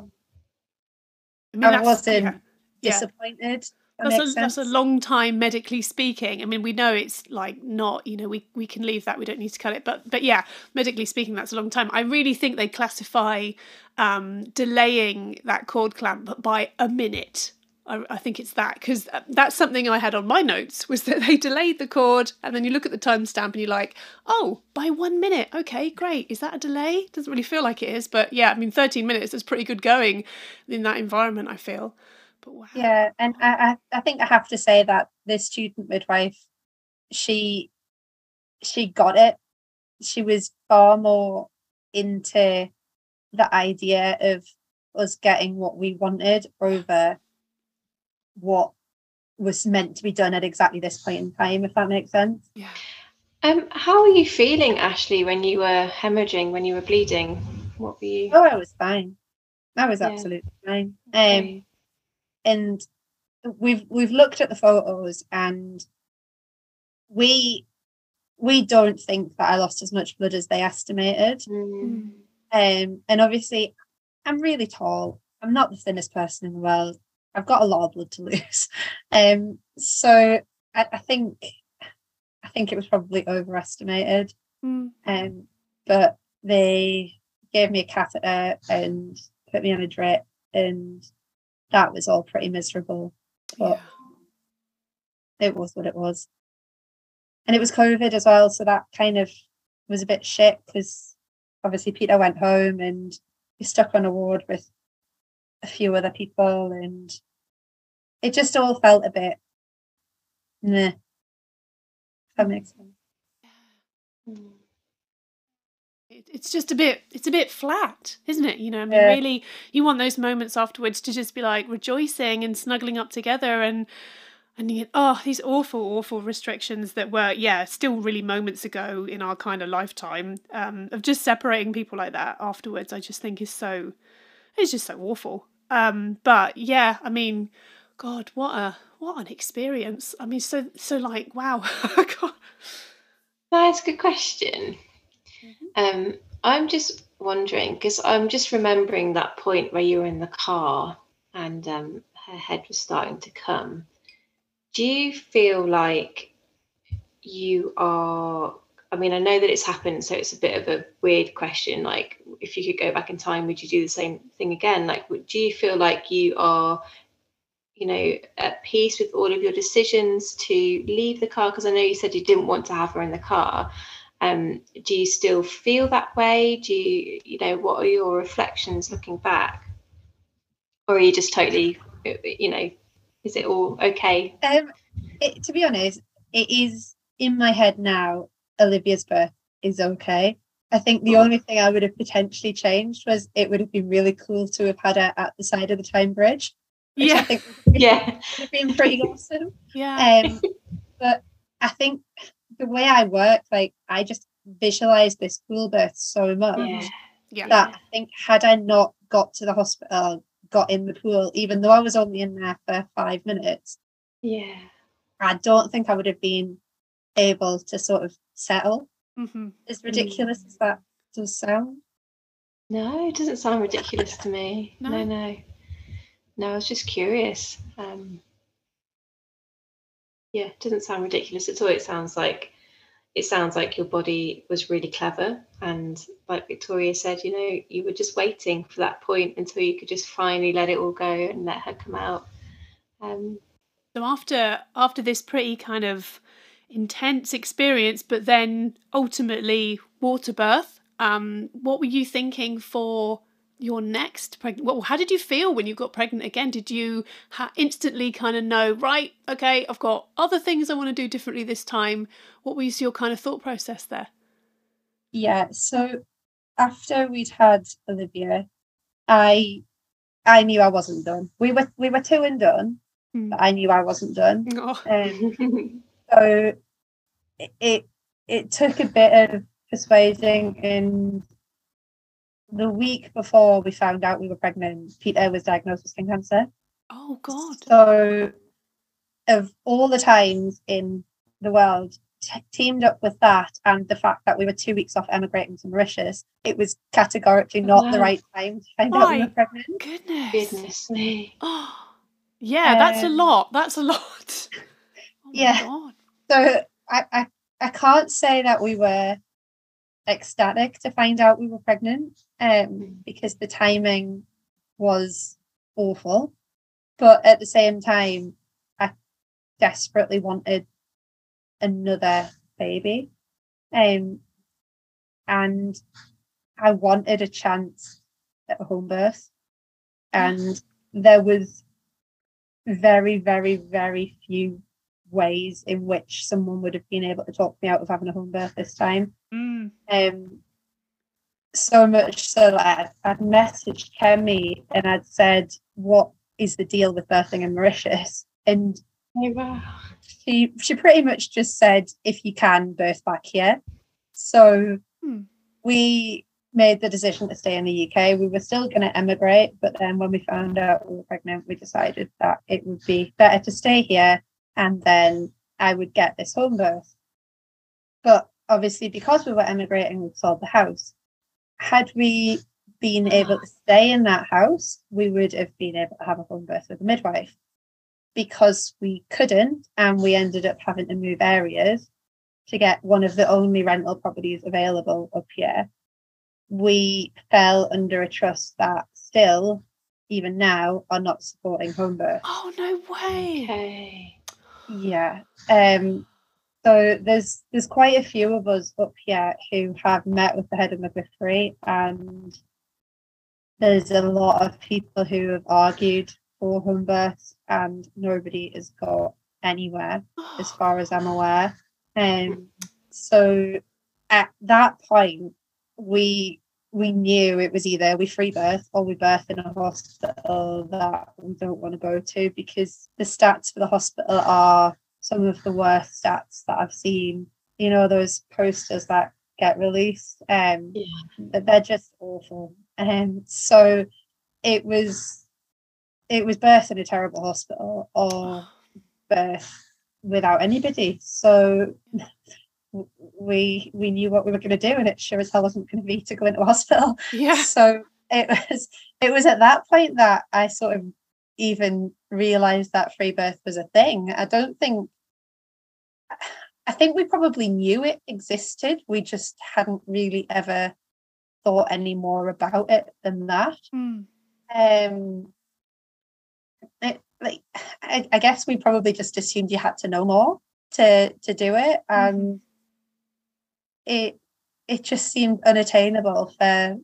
I, mean, I wasn't yeah. Disappointed. That That's a, that's a long time medically speaking. I mean, we know it's like not, you know, we, we can leave that. We don't need to cut it. But but yeah, medically speaking, that's a long time. I really think they classify um, delaying that cord clamp by a minute. I, I think it's that because uh, that's something I had on my notes was that they delayed the cord and then you look at the timestamp and you're like, oh, by one minute. Okay, great. Is that a delay? Doesn't really feel like it is, but yeah, I mean, 13 minutes is pretty good going in that environment. I feel. But wow. Yeah, and I, I think I have to say that this student midwife, she she got it. She was far more into the idea of us getting what we wanted over what was meant to be done at exactly this point in time, if that makes sense. Yeah. Um, how were you feeling, Ashleigh, when you were hemorrhaging, when you were bleeding? What were you? Oh, I was fine. I was Yeah. absolutely fine. Um, Okay. and we've we've looked at the photos and we we don't think that I lost as much blood as they estimated. Mm. Um, and obviously, I'm really tall. I'm not the thinnest person in the world. I've got a lot of blood to lose. (laughs) Um, so I, I think I think it was probably overestimated. Mm. Um, but they gave me a catheter and put me on a drip, and that was all pretty miserable. But yeah. it was what it was. And it was COVID as well, so that kind of was a bit shit because obviously Peter went home and he stuck on a ward with a few other people and it just all felt a bit nah. That makes sense. Hmm. It's just a bit, it's a bit flat, isn't it? You know, I mean, yeah. really, you want those moments afterwards to just be like rejoicing and snuggling up together and, and you, get, oh, these awful, awful restrictions that were, yeah, still really moments ago in our kind of lifetime um, of just separating people like that afterwards. I just think is so, it's just so awful. Um, but yeah, I mean, God, what a what an experience. I mean, so so like, wow. (laughs) That's a good question. Mm-hmm. Um, I'm just wondering because I'm just remembering that point where you were in the car and um, her head was starting to come. Do you feel like you are? I mean, I know that it's happened, so it's a bit of a weird question. Like, if you could go back in time, would you do the same thing again? Like, do you feel like you are you know, at peace with all of your decisions to leave the car? Because I know you said you didn't want to have her in the car. Um, do you still feel that way? Do you, you know, what are your reflections looking back? Or are you just totally, you know, is it all okay? Um, it, to be honest, it is in my head now. Olivia's birth is okay. I think the only thing I would have potentially changed was it would have been really cool to have had her at the side of the Tyne Bridge yeah. I think yeah. would have been pretty (laughs) awesome. Yeah. Um, (laughs) but I think the way I work, like I just visualize this pool birth so much yeah. Yeah. that I think had I not got to the hospital, got in the pool, even though I was only in there for five minutes, yeah, I don't think I would have been able to sort of settle. Mm-hmm. As ridiculous mm-hmm. as that does sound. No, it doesn't sound ridiculous to me. No, no. no no, I was just curious. Um, yeah, it doesn't sound ridiculous at all. It sounds like it sounds like your body was really clever, and like Victoria said, you know, you were just waiting for that point until you could just finally let it all go and let her come out. Um, so after after this pretty kind of intense experience, but then ultimately water birth, um, what were you thinking for your next pregnant well how did you feel when you got pregnant again? Did you ha- instantly kind of know right okay i've got other things i want to do differently this time. What was your kind of thought process there? Yeah so after we'd had olivia i i knew i wasn't done. We were we were two and done mm. but i knew i wasn't done. (laughs) Oh. um, so it, it it took a bit of persuading and the week before we found out we were pregnant, Peter was diagnosed with skin cancer. Oh God! So, of all the times in the world, t- teamed up with that and the fact that we were two weeks off emigrating to Mauritius, it was categorically not wow. the right time to find My out we were pregnant. Goodness, goodness me! Oh, (gasps) yeah, um, that's a um, lot. That's a lot. (laughs) Oh yeah. God. So I, I I can't say that we were ecstatic to find out we were pregnant um, because the timing was awful. But at the same time, I desperately wanted another baby. Um, and I wanted a chance at a home birth. And there was very, very, very few ways in which someone would have been able to talk me out of having a home birth this time. Mm. Um, so much so that I'd, I'd messaged Kemi and I'd said, What is the deal with birthing in Mauritius? And oh, wow. she she pretty much just said, if you can, birth back here. So hmm. we made the decision to stay in the UK. We were still going to emigrate, but then when we found out we were pregnant, we decided that it would be better to stay here and then I would get this home birth. But obviously, because we were emigrating, we sold the house. Had we been able to stay in that house, we would have been able to have a home birth with a midwife. Because we couldn't, and we ended up having to move areas to get one of the only rental properties available up here. we fell under a trust that still, even now, are not supporting home birth. (gasps) Oh no way! Okay. Yeah. Um, so there's there's quite a few of us up here who have met with the head of midwifery, and there's a lot of people who have argued for home births, and nobody has got anywhere, as far as I'm aware. Um, so at that point, we we knew it was either we free birth or we birth in a hospital that we don't want to go to because the stats for the hospital are some of the worst stats that I've seen. You know, those posters that get released, um, yeah. they're just awful. And um, so it was, it was birth in a terrible hospital or (sighs) birth without anybody. So we we knew what we were going to do, and it sure as hell wasn't going to be to go into (laughs) hospital. Yeah. So it was it was at that point that I sort of even realized that free birth was a thing. I don't think I think we probably knew it existed. We just hadn't really ever thought any more about it than that. Mm. Um, it, like I, I, guess we probably just assumed you had to know more to to do it, mm-hmm. and. It it just seemed unattainable for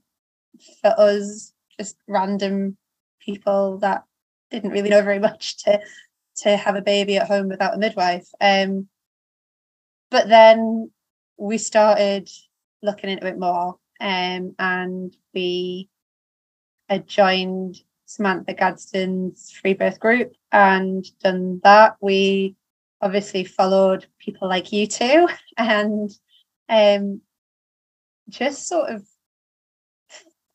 for us, just random people that didn't really know very (laughs) much to to have a baby at home without a midwife. Um, but then we started looking into it more um, and we joined Samantha Gadsden's free birth group and done that. We obviously followed people like you two (laughs) and um, just sort of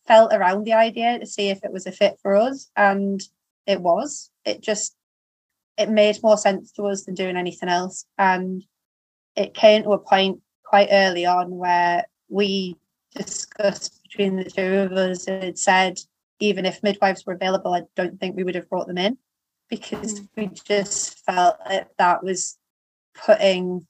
felt around the idea to see if it was a fit for us and it was it just it made more sense to us than doing anything else and it came to a point quite early on where we discussed between the two of us and said even if midwives were available i don't think we would have brought them in because mm. we just felt that that was putting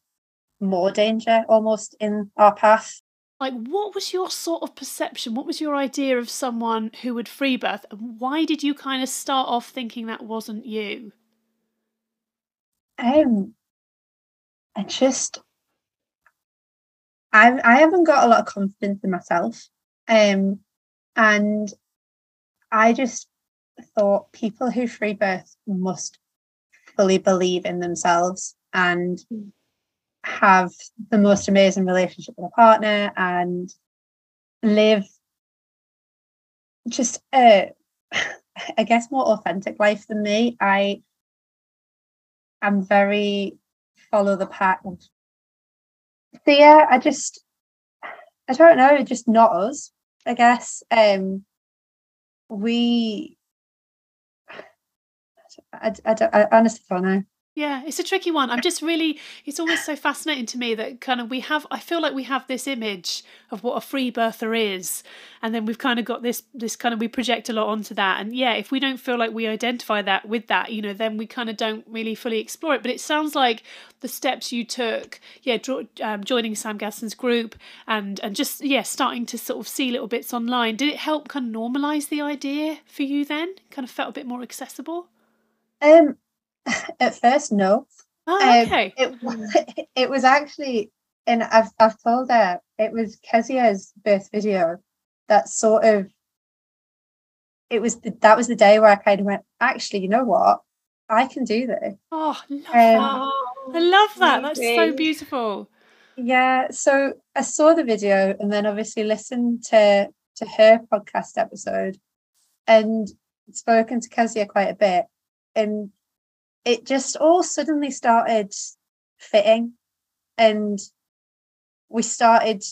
more danger almost in our path. Like what was your sort of perception? What was your idea of someone who would free birth and why did you kind of start off thinking that wasn't you? Um I just I I haven't got a lot of confidence in myself. Um and I just thought people who free birth must fully believe in themselves and have the most amazing relationship with a partner and live just a I guess more authentic life than me. I am very follow the pattern. So yeah, I just I don't know, just not us, I guess. Um we I, I, I honestly don't know. Yeah, it's a tricky one. I'm just really, it's always so fascinating to me that kind of we have, I feel like we have this image of what a free birther is. And then we've kind of got this, this kind of, we project a lot onto that. And yeah, if we don't feel like we identify that with that, you know, then we kind of don't really fully explore it. But it sounds like the steps you took, yeah, draw, um, joining Sam Gadsden's group and, and just, yeah, starting to sort of see little bits online. Did it help kind of normalize the idea for you then? Kind of felt a bit more accessible? Um, At first, no. Oh, okay. Um, it, (laughs) it was actually, and I've, I've told her, it was Kezia's birth video that sort of, it was the, that was the day where I kind of went, actually, you know what? I can do this. Oh, love um, that. I love that. That's so beautiful. Yeah. So I saw the video and then obviously listened to to her podcast episode and spoken to Kezia quite a bit. And it just all suddenly started fitting and we started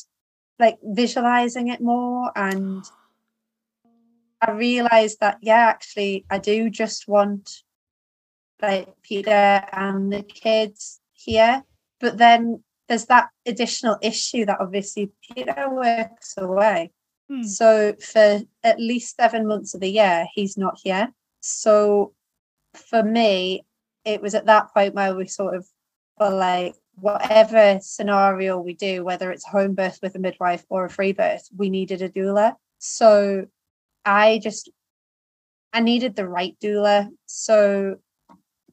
like visualizing it more and I realized that yeah actually I do just want like Peter and the kids here. But then there's that additional issue that obviously Peter works away. Hmm. so for at least seven months of the year he's not here. So for me it was at that point where we sort of were like, whatever scenario we do, whether it's home birth with a midwife or a free birth, we needed a doula. So I just I needed the right doula. So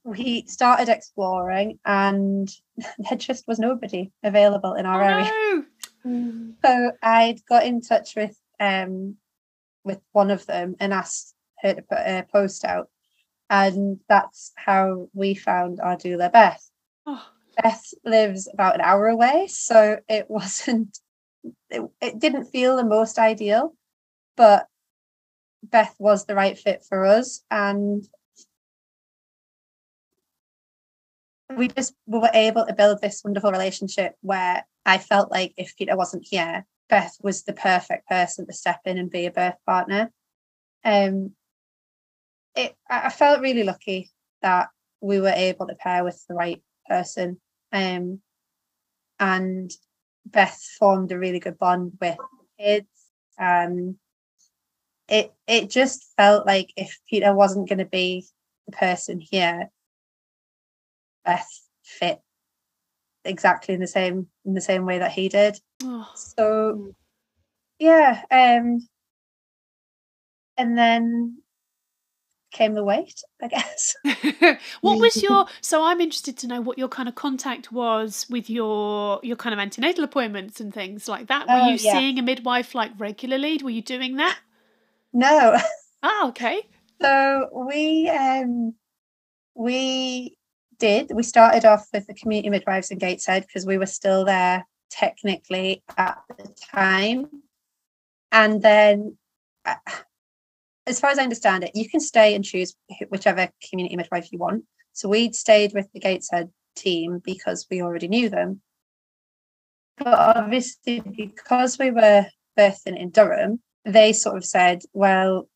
we started exploring and (laughs) there just was nobody available in our Oh, area. no. (laughs) So I'd got in touch with um with one of them and asked her to put a post out. And that's how we found our doula Beth. Oh, Beth lives about an hour away, so it (laughs) wasn't it, it didn't feel the most ideal, but Beth was the right fit for us and we just we were able to build this wonderful relationship where I felt like if Peter wasn't here, Beth was the perfect person to step in and be a birth partner. Um, it I felt really lucky that we were able to pair with the right person. Um, and Beth formed a really good bond with the kids. Um, it it just felt like if Peter wasn't going to be the person here, Beth fit exactly in the same in the same way that he did. oh. So yeah, um and then came the wait, I guess. (laughs) what was (laughs) your so i'm interested to know what your kind of contact was with your your kind of antenatal appointments and things like that were Oh, you yeah. seeing a midwife like regularly were you doing that No. oh (laughs) okay So we um we did. We started off with the community midwives in Gateshead because we were still there technically at the time. And then uh, as far as I understand it, you can stay and choose whichever community midwife you want. So we'd stayed with the Gateshead team because we already knew them. But obviously, because we were birthing in Durham, they sort of said, well,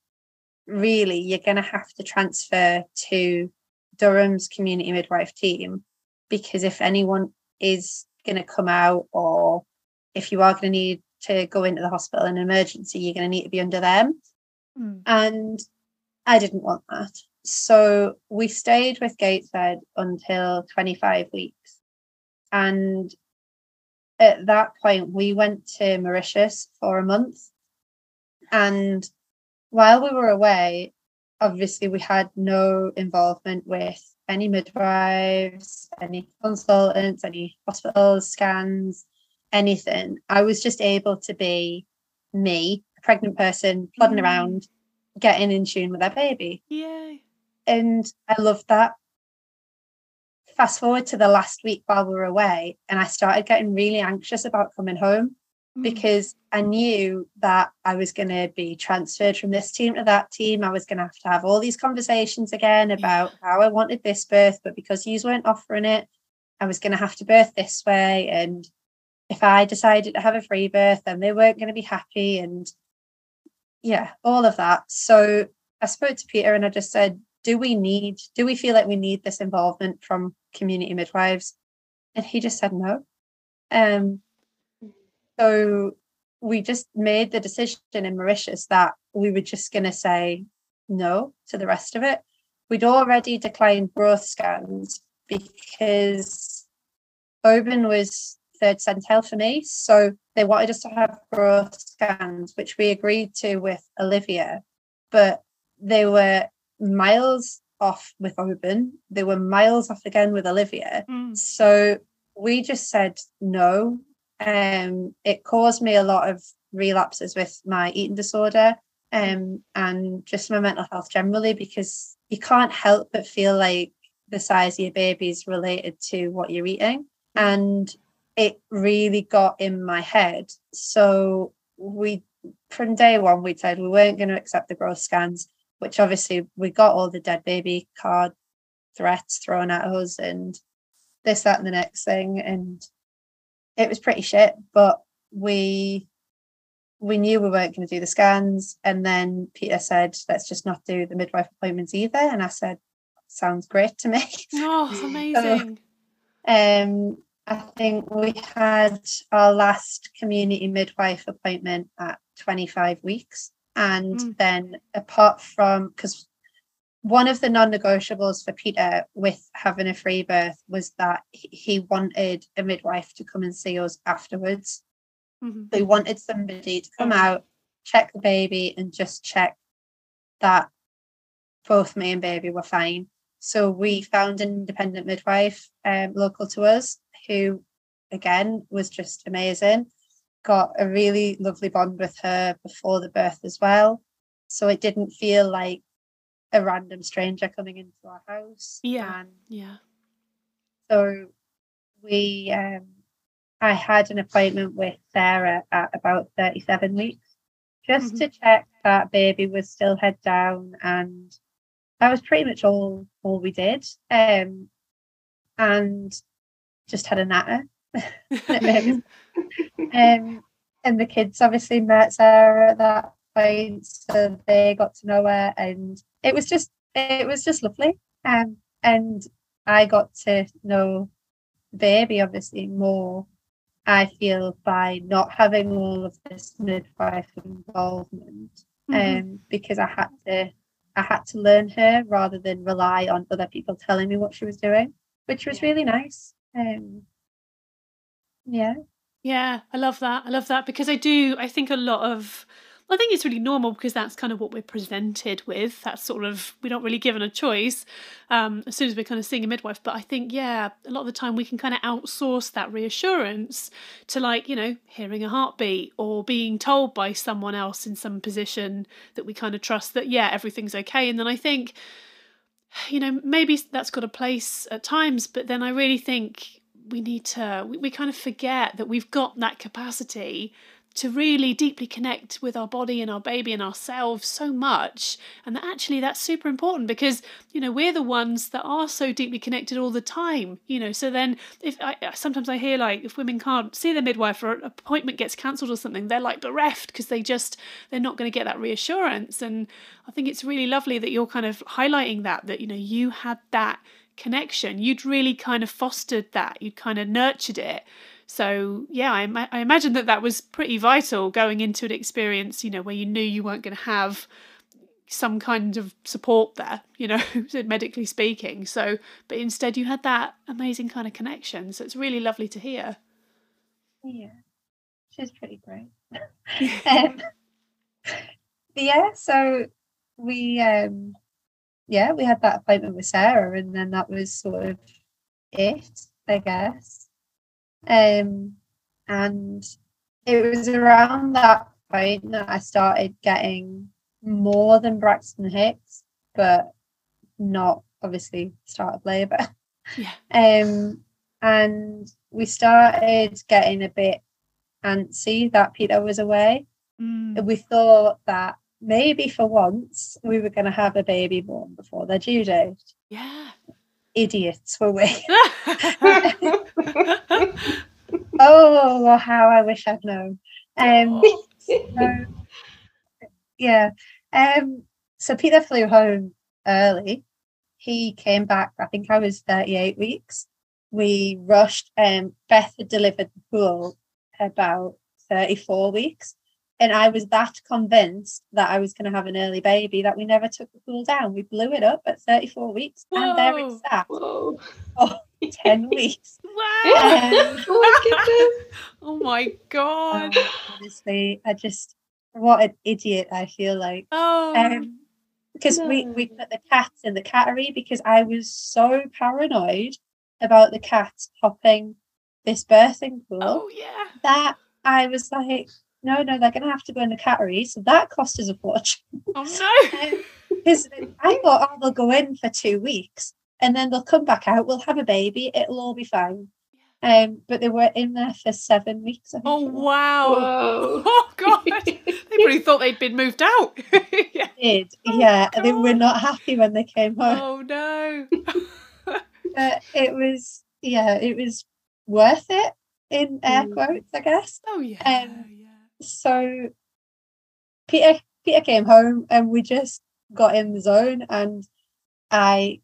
really, you're going to have to transfer to Durham's community midwife team because if anyone is going to come out or if you are going to need to go into the hospital in an emergency, you're going to need to be under them. Mm. And I didn't want that. So we stayed with Gateshead until 25 weeks. And at that point, we went to Mauritius for a month. And while we were away, obviously we had no involvement with any midwives, any consultants, any hospitals, scans, anything. I was just able to be me, pregnant person, plodding Mm. around, getting in tune with their baby. yay And I loved that. Fast forward to the last week while we were away, and I started getting really anxious about coming home Mm. because I knew that I was going to be transferred from this team to that team. I was going to have to have all these conversations again about how I wanted this birth, but because you weren't offering it, I was going to have to birth this way. And if I decided to have a free birth, then they weren't going to be happy. And yeah, all of that. So I spoke to Peter and I just said, do we need, do we feel like we need this involvement from community midwives? And he just said no. Um, so we just made the decision in Mauritius that we were just going to say no to the rest of it. We'd already declined growth scans because Oban was third centile for me. So they wanted us to have growth scans, which we agreed to with Olivia, but they were miles off with Oban. They were miles off again with Olivia. Mm. So we just said no. Um, it caused me a lot of relapses with my eating disorder um, and just my mental health generally because you can't help but feel like the size of your baby is related to what you're eating. And it really got in my head. So we, from day one, we said we weren't going to accept the growth scans, which obviously we got all the dead baby card threats thrown at us and this, that, and the next thing. And it was pretty shit, but we we knew we weren't going to do the scans. And then Peter said, let's just not do the midwife appointments either. And I said, sounds great to me. oh (laughs) it's amazing Um, I think we had our last community midwife appointment at 25 weeks. And Mm. then, apart from because one of the non-negotiables for Peter with having a free birth was that he wanted a midwife to come and see us afterwards. Mm-hmm. They wanted somebody to come out, check the baby, and just check that both me and baby were fine. So we found an independent midwife um, local to us who, again, was just amazing. Got a really lovely bond with her before the birth as well. So it didn't feel like a random stranger coming into our house. Yeah. And yeah. So we, um, I had an appointment with Sarah at about 37 weeks just mm-hmm. to check that baby was still head down and that was pretty much all all we did um and just had a natter (laughs) um and the kids obviously met Sarah at that point so they got to know her and it was just it was just lovely um and I got to know the baby obviously more I feel by not having all of this midwife involvement mm-hmm. um because I had to I had to learn her rather than rely on other people telling me what she was doing, which was really nice. Um, yeah. Yeah, I love that. I love that because I do. I think a lot of I think it's really normal because that's kind of what we're presented with. That's sort of we're not really given a choice um, as soon as we're kind of seeing a midwife. But I think yeah, a lot of the time we can kind of outsource that reassurance to like you know hearing a heartbeat or being told by someone else in some position that we kind of trust that yeah everything's okay. And then I think you know maybe that's got a place at times, but then I really think we need to we, we kind of forget that we've got that capacity to really deeply connect with our body and our baby and ourselves so much and that actually that's super important because you know we're the ones that are so deeply connected all the time you know so then if I sometimes I hear like if women can't see their midwife or an appointment gets cancelled or something they're like bereft because they just they're not going to get that reassurance and I think it's really lovely that you're kind of highlighting that that you know you had that connection. You'd really kind of fostered that. You'd kind of nurtured it so yeah, I, I imagine that that was pretty vital going into an experience, you know, where you knew you weren't going to have some kind of support there, you know, (laughs) medically speaking. So, but instead you had that amazing kind of connection. So it's really lovely to hear. Yeah, she's pretty great. (laughs) (laughs) um, yeah, so we, um, yeah, we had that appointment with Sarah, and then that was sort of it, I guess. Um, and it was around that point that I started getting more than Braxton Hicks, but not obviously start of labour. Yeah. (laughs) Um, and we started getting a bit antsy that Peter was away. Mm. We thought that maybe for once we were going to have a baby born before their due date. Yeah idiots were we? (laughs) (laughs) oh, how I wish I'd known. Um, so, yeah. Um, so Peter flew home early. He came back, I think I was 38 weeks. We rushed, um, Beth had delivered the pool about 34 weeks. And I was that convinced that I was going to have an early baby that we never took the pool down. We blew it up at 34 weeks Whoa. and there it sat. Whoa. Oh, 10 (laughs) weeks. Wow. Um, (laughs) oh, oh my God. Um, honestly, I just, what an idiot I feel like. Oh. Um, because no. we, we put the cats in the cattery because I was so paranoid about the cats popping this birthing pool. Oh, yeah. That I was like, no, no, they're going to have to go in the cattery. So that cost us a fortune. Oh, (laughs) no. Because um, I thought, oh, they'll go in for two weeks and then they'll come back out. We'll have a baby. It'll all be fine. Um, but they were in there for seven weeks. oh wow! Whoa. (laughs) Oh god! (laughs) they probably thought they'd been moved out. yeah. Did oh, yeah? God. They were not happy when they came home. Oh no! but it was yeah, it was worth it in air mm. quotes, I guess. Oh yeah. Um, so Peter Peter came home and we just got in the zone and I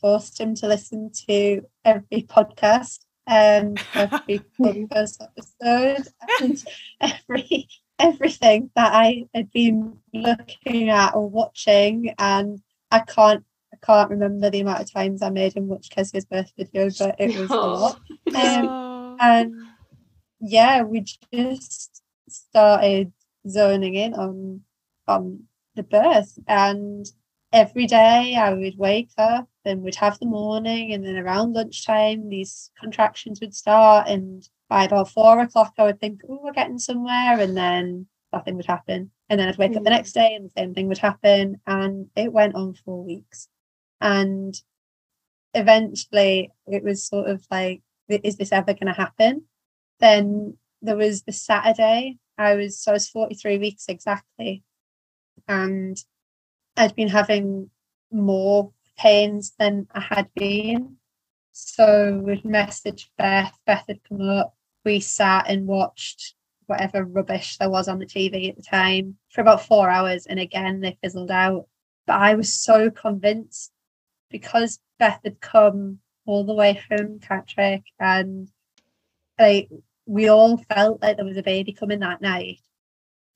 forced him to listen to every podcast and every (laughs) podcast episode and (laughs) every everything that I had been looking at or watching and I can't I can't remember the amount of times I made him watch Kezia's birth video, but it was a (laughs) lot. Um, and yeah, we just started zoning in on on the birth and every day I would wake up and we'd have the morning and then around lunchtime these contractions would start and by about four o'clock I would think, oh, we're getting somewhere and then nothing would happen. And then I'd wake mm. up the next day and the same thing would happen. And it went on for weeks. And eventually it was sort of like, is this ever going to happen? Then there was the Saturday. I was, so I was 43 weeks exactly. And I'd been having more pains than I had been. So we'd message Beth. Beth had come up. We sat and watched whatever rubbish there was on the TV at the time for about four hours. And again, they fizzled out. But I was so convinced because Beth had come all the way from Catterick and like we all felt like there was a baby coming that night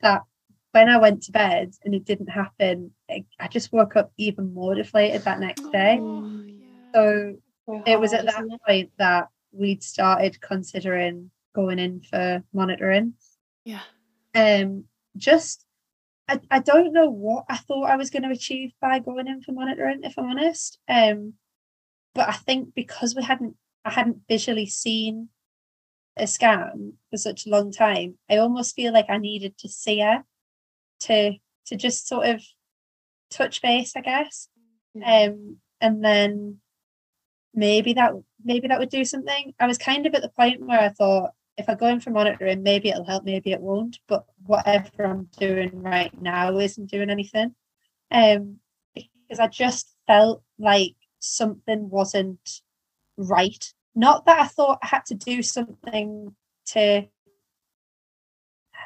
that when I went to bed and it didn't happen, I, I just woke up even more deflated that next day. Oh, yeah. So it was at that point that we'd started considering going in for monitoring. Yeah. Um, just I, I don't know what I thought I was going to achieve by going in for monitoring, if I'm honest. Um, but I think because we hadn't I hadn't visually seen a scan for such a long time, I almost feel like I needed to see her to to just sort of touch base, I guess. Um, and then maybe that maybe that would do something. I was kind of at the point where I thought if I go in for monitoring, maybe it'll help, maybe it won't. But whatever I'm doing right now isn't doing anything. Um, because I just felt like something wasn't right. Not that I thought I had to do something to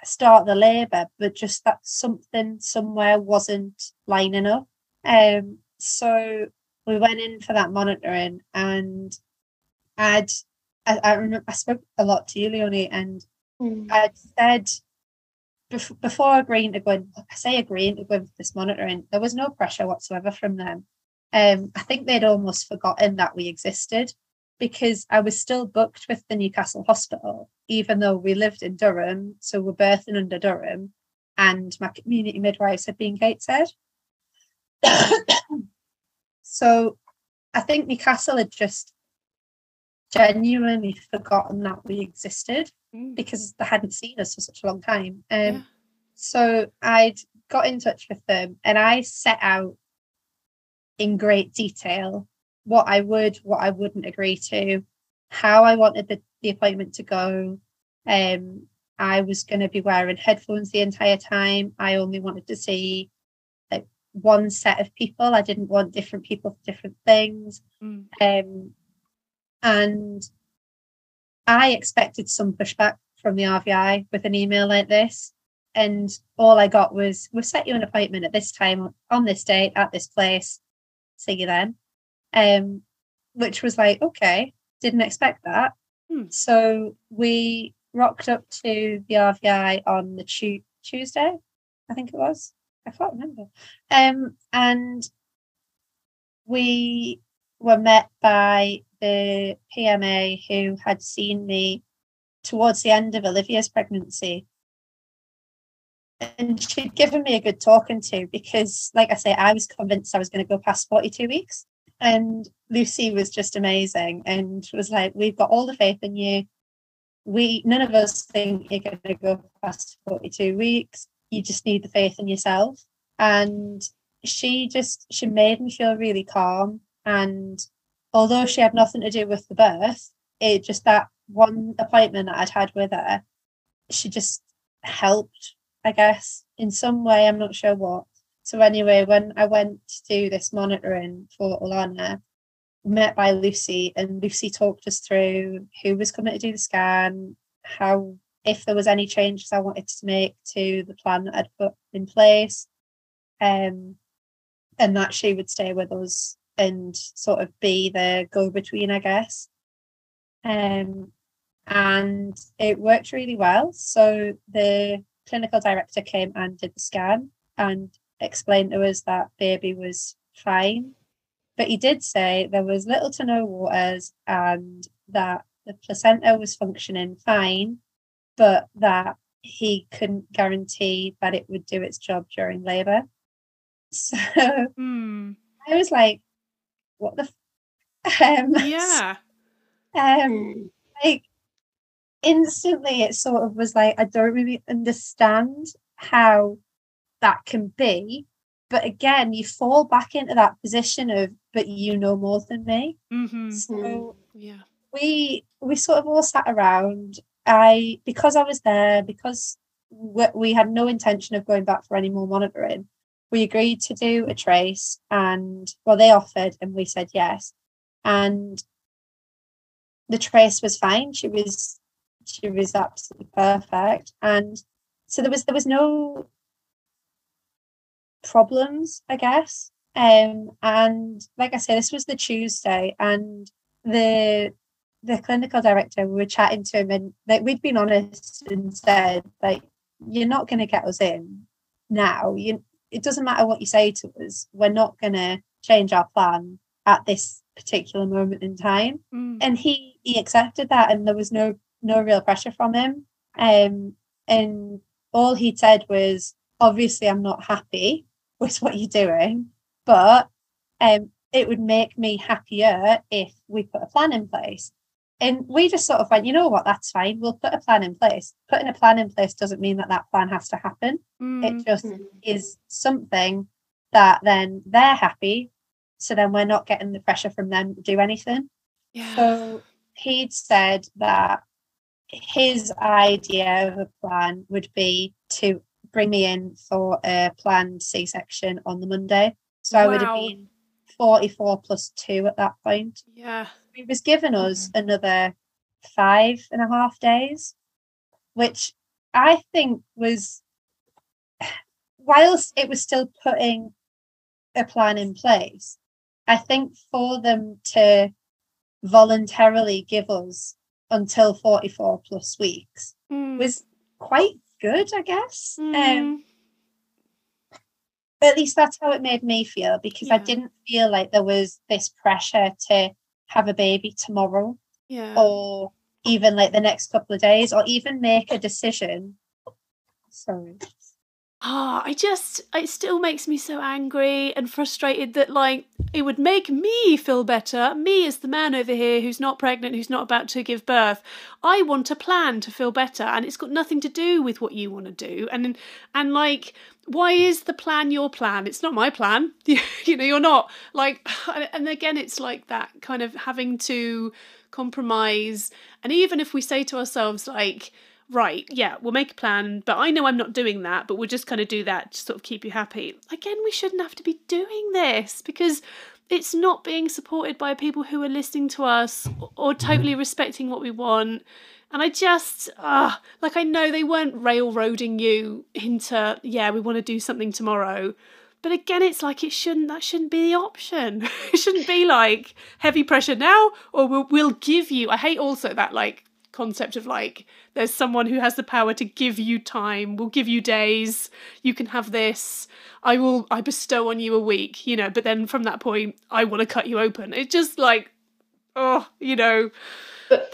start the labour, but just that something somewhere wasn't lining up. Um, so we went in for that monitoring, and I'd I, I remember I spoke a lot to you, Leonie, and mm. I'd said bef- before agreeing to go in, I say agreeing to go in for this monitoring, there was no pressure whatsoever from them. Um, I think they'd almost forgotten that we existed because I was still booked with the Newcastle Hospital, even though we lived in Durham, so we're birthing under Durham, and my community midwives had been Gateshead. (coughs) so I think Newcastle had just genuinely forgotten that we existed mm. because they hadn't seen us for such a long time. Um, yeah. So I'd got in touch with them and I set out in great detail what I would, what I wouldn't agree to, how I wanted the, the appointment to go. Um, I was going to be wearing headphones the entire time. I only wanted to see like one set of people. I didn't want different people for different things. Mm. Um, and I expected some pushback from the RVI with an email like this. And all I got was, we'll set you an appointment at this time on this date at this place. See you then. Um, which was like, okay, didn't expect that. Hmm. So we rocked up to the RVI on the tu- Tuesday, I think it was. I can't remember. Um, and we were met by the PMA who had seen me towards the end of Olivia's pregnancy. And she'd given me a good talking to because, like I say, I was convinced I was going to go past 42 weeks. And Lucy was just amazing and was like, We've got all the faith in you. We none of us think you're going to go past 42 weeks. You just need the faith in yourself. And she just she made me feel really calm and although she had nothing to do with the birth, it just that one appointment that I'd had with her, she just helped, I guess, in some way. I'm not sure what. So anyway, when I went to do this monitoring for Alana, met by Lucy, and Lucy talked us through who was coming to do the scan, how if there was any changes I wanted to make to the plan that I'd put in place, um, and that she would stay with us and sort of be the go between, I guess. Um, and it worked really well. So the clinical director came and did the scan and explained to us that baby was fine. but he did say there was little to no waters and that the placenta was functioning fine, but that he couldn't guarantee that it would do its job during labour. (laughs) So mm. I was like, what the f-? (laughs) um, yeah. Um like instantly it sort of was like, I don't really understand how that can be. But again, you fall back into that position of, but you know more than me. Mm-hmm. So yeah, we we sort of all sat around. I because I was there because we, we had no intention of going back for any more monitoring. We agreed to do a trace, and well, they offered, and we said yes. And the trace was fine. She was she was absolutely perfect, and so there was there was no problems, I guess. Um, and like I said, this was the Tuesday, and the the clinical director, we were chatting to him, and like we'd been honest and said, like, you're not going to get us in now. You, it doesn't matter what you say to us. We're not going to change our plan at this particular moment in time. Mm. And he he accepted that, and there was no no real pressure from him. Um, and all he said was, obviously, I'm not happy with what you're doing, but um, it would make me happier if we put a plan in place. And we just sort of went, you know what, that's fine. We'll put a plan in place. Putting a plan in place doesn't mean that that plan has to happen. Mm. It just is something that then they're happy. So then we're not getting the pressure from them to do anything. Yeah. So he'd said that his idea of a plan would be to bring me in for a planned C section on the Monday. So wow. I would have been 44 plus two at that point. Yeah. He was giving us mm-hmm. another five and a half days, which I think was, (sighs) whilst it was still putting a plan in place, I think for them to voluntarily give us until 44 plus weeks mm. was quite good, I guess. Mm. Um, at least that's how it made me feel because yeah. I didn't feel like there was this pressure to have a baby tomorrow yeah. or even like the next couple of days or even make a decision. Sorry ah, oh, I just, it still makes me so angry and frustrated that, like, it would make me feel better. Me, as the man over here who's not pregnant, who's not about to give birth, I want a plan to feel better, and it's got nothing to do with what you want to do. And, and like, why is the plan your plan? It's not my plan. (laughs) you know, you're not like, (sighs) and again, it's like that kind of having to compromise. And even if we say to ourselves, like, right, yeah, we'll make a plan, but I know I'm not doing that, but we'll just kind of do that to sort of keep you happy. Again, we shouldn't have to be doing this because it's not being supported by people who are listening to us or totally respecting what we want. And I just, ah, uh, like I know they weren't railroading you into, yeah, we want to do something tomorrow. But again, it's like it shouldn't. That shouldn't be the option. (laughs) it shouldn't be like heavy pressure now, or we'll, we'll give you. I hate also that like concept of like there's someone who has the power to give you time will give you days you can have this i will i bestow on you a week you know but then from that point i want to cut you open. It's just like oh you know. But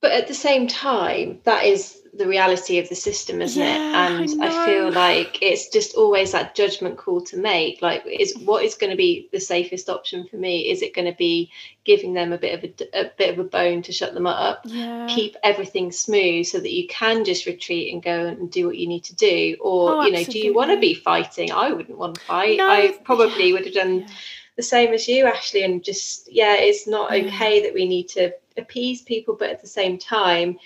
but, at the same time that is the reality of the system, isn't yeah, it? And I, I, feel like it's just always that judgment call to make. Like, is what is going to be the safest option for me? Is it going to be giving them a bit of a, a bit of a bone to shut them up, yeah. keep everything smooth so that you can just retreat and go and do what you need to do, or oh, you know, do you want to be fighting? I wouldn't want to fight. No, I probably yeah, would have done. The same as you, Ashleigh, and just yeah, it's not okay that we need to appease people, but at the same time,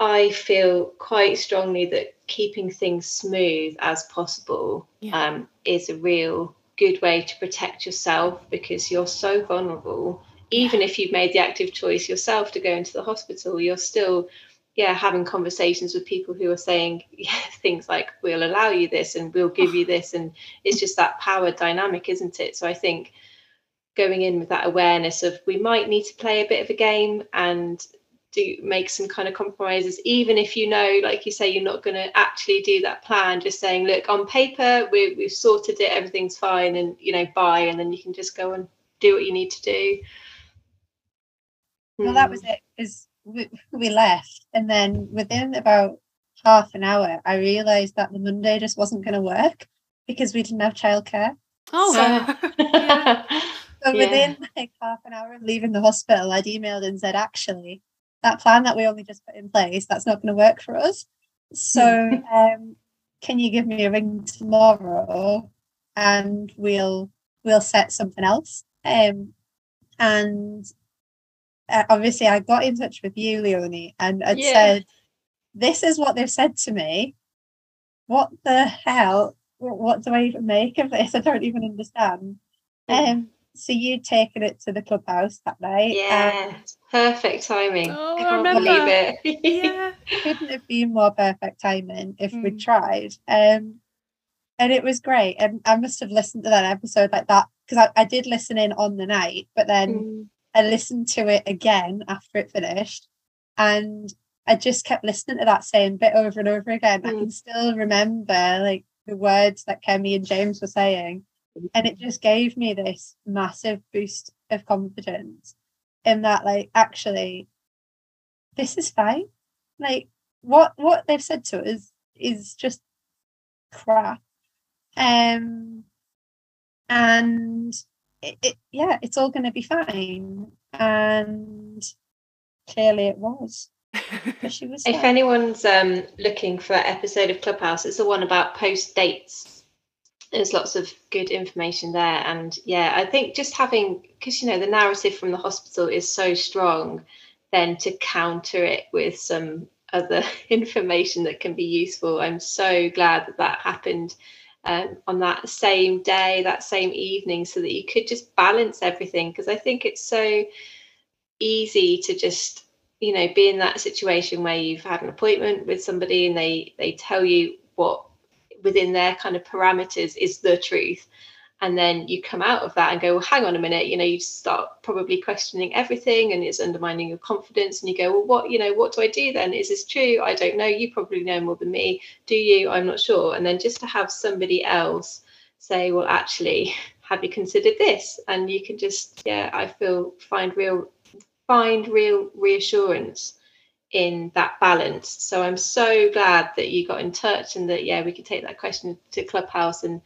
I feel quite strongly that keeping things smooth as possible yeah. um, is a real good way to protect yourself because you're so vulnerable. Even if you've made the active choice yourself to go into the hospital, you're still, yeah, having conversations with people who are saying (laughs) yeah, things like, "We'll allow you this" and "We'll give you this," and it's just that power dynamic, isn't it? So I think going in with that awareness of we might need to play a bit of a game and do make some kind of compromises even if you know like you say you're not going to actually do that plan just saying look on paper we, we've sorted it everything's fine and you know bye and then you can just go and do what you need to do well that was hmm. it is we, we left and then within about half an hour i realized that the monday just wasn't going to work because we didn't have childcare oh so, (laughs) yeah. so within like half an hour of leaving the hospital i'd emailed and said actually that plan that we only just put in place, that's not going to work for us. So (laughs) um, can you give me a ring tomorrow and we'll we'll set something else. Um, and uh, obviously I got in touch with you, Leonie, and I yeah. said, this is what they've said to me. What the hell? What do I even make of this? I don't even understand. Um, so you'd taken it to the clubhouse that night. Yeah, perfect timing. Oh, I can't I believe it. (laughs) yeah, couldn't have been more perfect timing if mm. we'd tried. Um, and it was great. And I must have listened to that episode like that because I, I did listen in on the night, but then mm. I listened to it again after it finished, and I just kept listening to that same bit over and over again. Mm. I can still remember like the words that Kemi and James were saying and it just gave me this massive boost of confidence in that like actually this is fine. Like what what they've said to us is just crap. Um and it, it yeah it's all going to be fine. And clearly it was. (laughs) She was. if anyone's um looking for that episode of clubhouse it's the one about post dates there's lots of good information there. And yeah i think just having because you know the narrative from the hospital is so strong then to counter it with some other (laughs) information that can be useful i'm so glad that that happened um, on that same day that same evening so that you could just balance everything. Because i think it's so easy to just you know be in that situation where you've had an appointment with somebody and they they tell you what within their kind of parameters is the truth. And then you come out of that and go well hang on a minute you know you start probably questioning everything and it's undermining your confidence. And you go well what you know what do i do then? Is this true? I don't know. You probably know more than me. Do you? I'm not sure. And then just to have somebody else say well actually have you considered this? And you can just yeah i feel find real find real reassurance in that balance. So I'm so glad that you got in touch and that yeah, we could take that question to Clubhouse and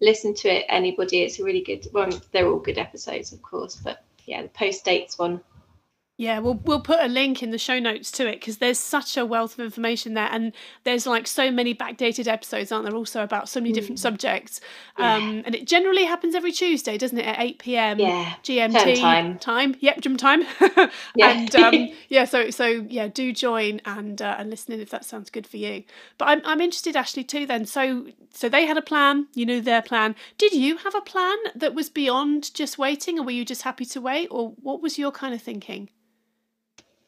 listen to it. Anybody, it's a really good one. They're all good episodes, of course, but yeah, the post dates one yeah, we'll we'll put a link in the show notes to it because there's such a wealth of information there, and there's like so many backdated episodes, aren't there? Also about so many different mm. subjects, yeah. um, and it generally happens every Tuesday, doesn't it? At eight pm yeah. GMT time. time. Yep, gym time. (laughs) yeah. and um, (laughs) yeah, so so yeah, do join and uh, and listen in if that sounds good for you. But I'm I'm interested, Ashleigh, too. Then, so so they had a plan, you knew their plan. Did you have a plan that was beyond just waiting, or were you just happy to wait, or what was your kind of thinking?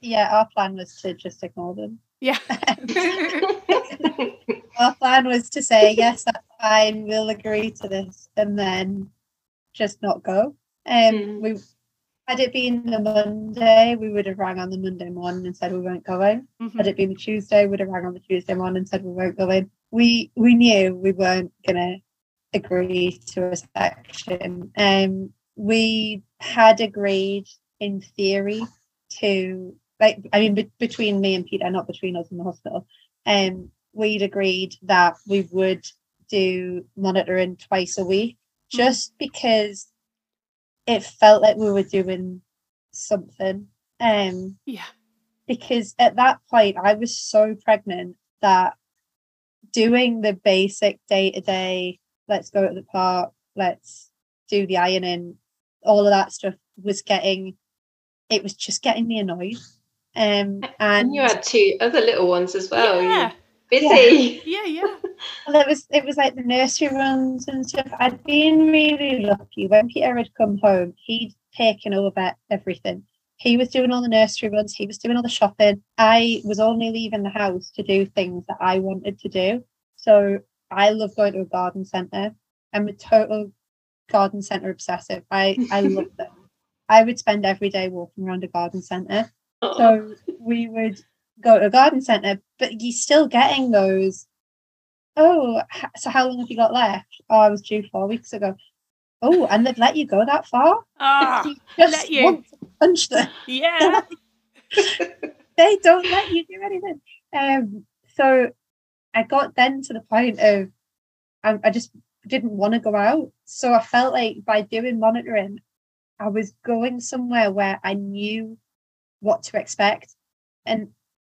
Yeah, our plan was to just ignore them. Yeah. (laughs) (laughs) our plan was to say, yes, that's fine, we'll agree to this, and then just not go. Um, mm. we had it been the Monday, we would have rang on the Monday morning and said we weren't going. Mm-hmm. Had it been the Tuesday, we would have rang on the Tuesday morning and said we weren't going. We we knew we weren't gonna agree to a section. Um, we had agreed in theory to like I mean be- between me and Peter, not between us in the hospital, um, we'd agreed that we would do monitoring twice a week mm-hmm. just because it felt like we were doing something. Um yeah. Because at that point I was so pregnant that doing the basic day to day, let's go to the park, let's do the ironing, all of that stuff was getting it was just getting me annoyed. Um, and, and, you had two other little ones as well. Yeah. busy. Yeah, (laughs) yeah. yeah. well, it was it was like the nursery runs and stuff. I'd been really lucky when Peter had come home. He'd taken over everything. He was doing all the nursery runs. He was doing all the shopping. I was only leaving the house to do things that I wanted to do. So I love going to a garden centre. I'm a total garden centre obsessive. I I love (laughs) them. I would spend every day walking around a garden centre Oh. So we would go to a garden centre, but you're still getting those. Oh, so how long have you got left? Oh, I was due four weeks ago. Oh, and they've let you go that far? Ah, (laughs) just let you. punch them. Yeah. (laughs) they don't let you do anything. Um, so I got then to the point of I, I just didn't want to go out. So I felt like by doing monitoring, I was going somewhere where I knew what to expect. And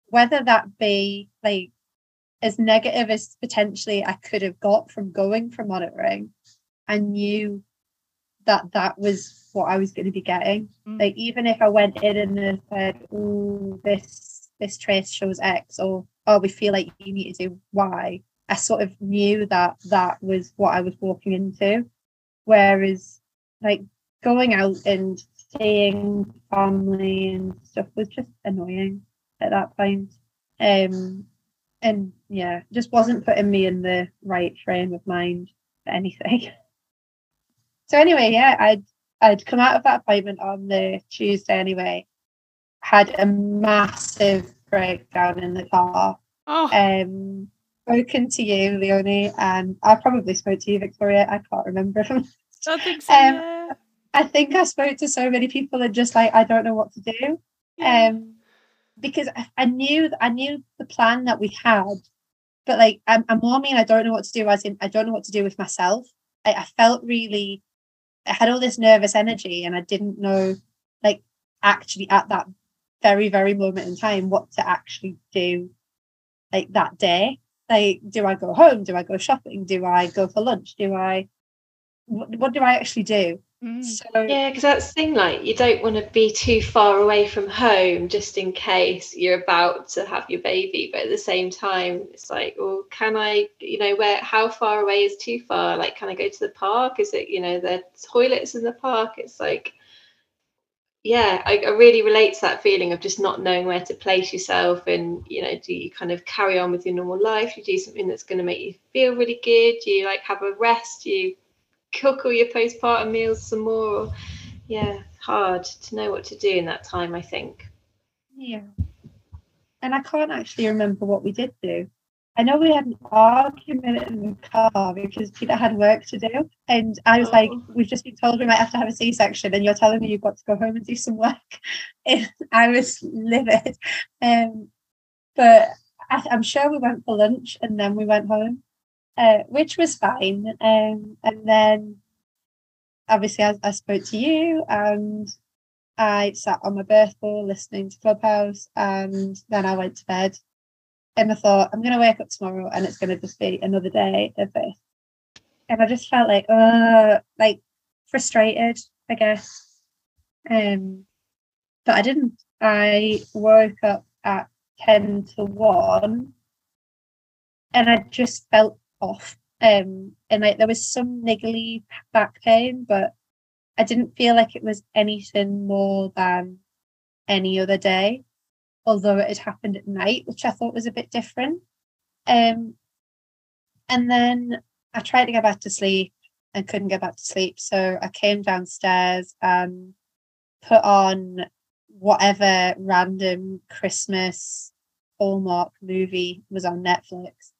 whether that be like as negative as potentially I could have got from going for monitoring, I knew that that was what I was going to be getting. Mm. Like even if I went in and said, "Oh, this this trace shows X," or "Oh, we feel like you need to do Y," I sort of knew that that was what I was walking into. Whereas, like going out and seeing family and stuff was just annoying at that point. Um, and yeah, just wasn't putting me in the right frame of mind for anything. (laughs) so anyway, yeah, I'd I'd come out of that appointment on the Tuesday anyway, had a massive breakdown in the car. Oh. Um, spoken to you, Leonie, and I probably spoke to you, Victoria. I can't remember. I think so. (laughs) Um, yeah. I think I spoke to so many people and just like I don't know what to do. Yeah. Um, because I, I, knew I knew the plan that we had, but like I'm, I'm more mean I don't know what to do. As in, I don't know what to do with myself. I, I felt really, I had all this nervous energy, and I didn't know, like, actually at that very very moment in time what to actually do, like that day like do i go home do i go shopping do i go for lunch do i what, what do i actually do mm. so yeah because that's the thing like you don't want to be too far away from home just in case you're about to have your baby but at the same time it's like well can i you know where how far away is too far? Like can i go to the park? Is it you know the toilets in the park? It's like yeah I, I, really relate to that feeling of just not knowing where to place yourself and you know do you kind of carry on with your normal life? You do something that's going to make you feel really good? Do you like have a rest? You cook all your postpartum meals some more yeah hard to know what to do in that time i think yeah and i can't actually remember what we did do I know we had an argument in the car because Peter had work to do. And I was oh. like, we've just been told we might have to have a C section, and you're telling me you've got to go home and do some work. (laughs) And I was livid. Um, but I, am sure we went for lunch and then we went home, uh, which was fine. Um, and then obviously I, I spoke to you and I sat on my birth ball listening to Clubhouse, and then I went to bed and I thought, I'm going to wake up tomorrow and it's going to just be another day of this. And I just felt like, uh, like frustrated, I guess. Um, but I didn't. I woke up at 10 to 1 and I just felt off. Um, and like there was some niggly back pain, but I didn't feel like it was anything more than any other day although it had happened at night, which I thought was a bit different. Um, and then I tried to get back to sleep and couldn't get back to sleep. So I came downstairs and put on whatever random Christmas Hallmark movie was on Netflix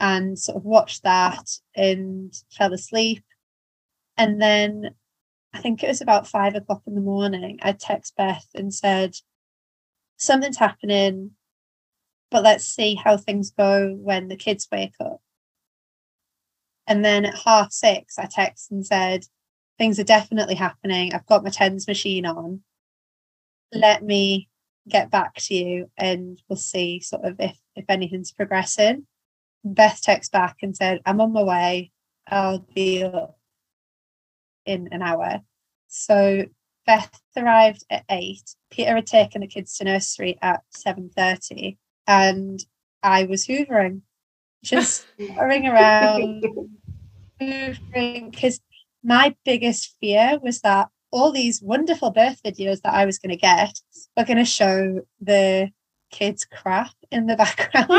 and sort of watched that and fell asleep. And then I think it was about five o'clock in the morning. I text Beth and said, something's happening, but let's see how things go when the kids wake up. And then at half six, I text and said, Things are definitely happening. I've got my TENS machine on. Let me get back to you and we'll see sort of if, if anything's progressing. Beth texted back and said, I'm on my way. I'll be up in an hour. So Beth arrived at eight. Peter had taken the kids to nursery at seven thirty, and I was hoovering, just (laughs) hoovering around, hoovering. Because my biggest fear was that all these wonderful birth videos that I was going to get were going to show the kids crap in the (laughs) background.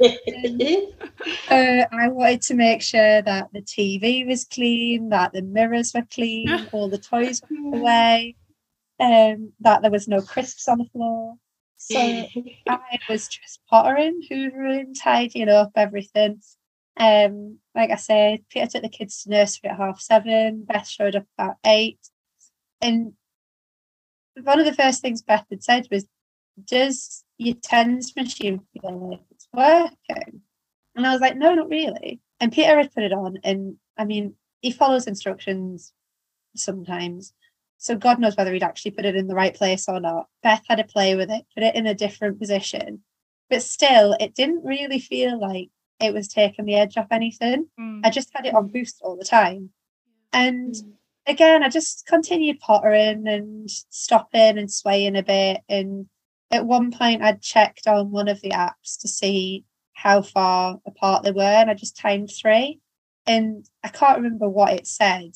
(laughs) uh, I wanted to make sure that the TV was clean, that the mirrors were clean, all the toys were away, um, that there was no crisps on the floor. So (laughs) I was just pottering, hoovering, tidying up everything. Um, like I said, Peter took the kids to nursery at half seven. Beth showed up about eight, and one of the first things Beth had said was, "Does your tens machine feel like it's working?" And I was like, "No, not really." And Peter had put it on, and I mean, he follows instructions sometimes. So God knows whether he'd actually put it in the right place or not. Beth had to play with it, put it in a different position. But still, it didn't really feel like it was taking the edge off anything. Mm. I just had it on boost all the time. And mm. again, I just continued pottering and stopping and swaying a bit. And at one point, I'd checked on one of the apps to see how far apart they were, and I just timed three. And I can't remember what it said,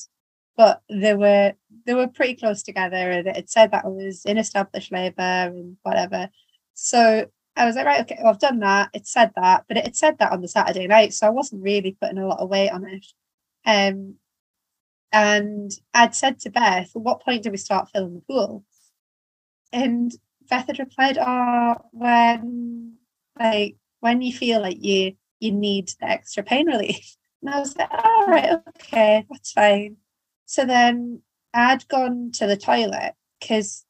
but they were they were pretty close together and it said that I was in established labour and whatever. So I was like, right, okay, well, I've done that. It said that, but it had said that on the Saturday night, so I wasn't really putting a lot of weight on it. Um, and I'd said to Beth, at what point do we start filling the pool? And Beth had replied, oh, when like when you feel like you you need the extra pain relief. (laughs) And I was like, all right, okay, that's fine. So then I'd gone to the toilet because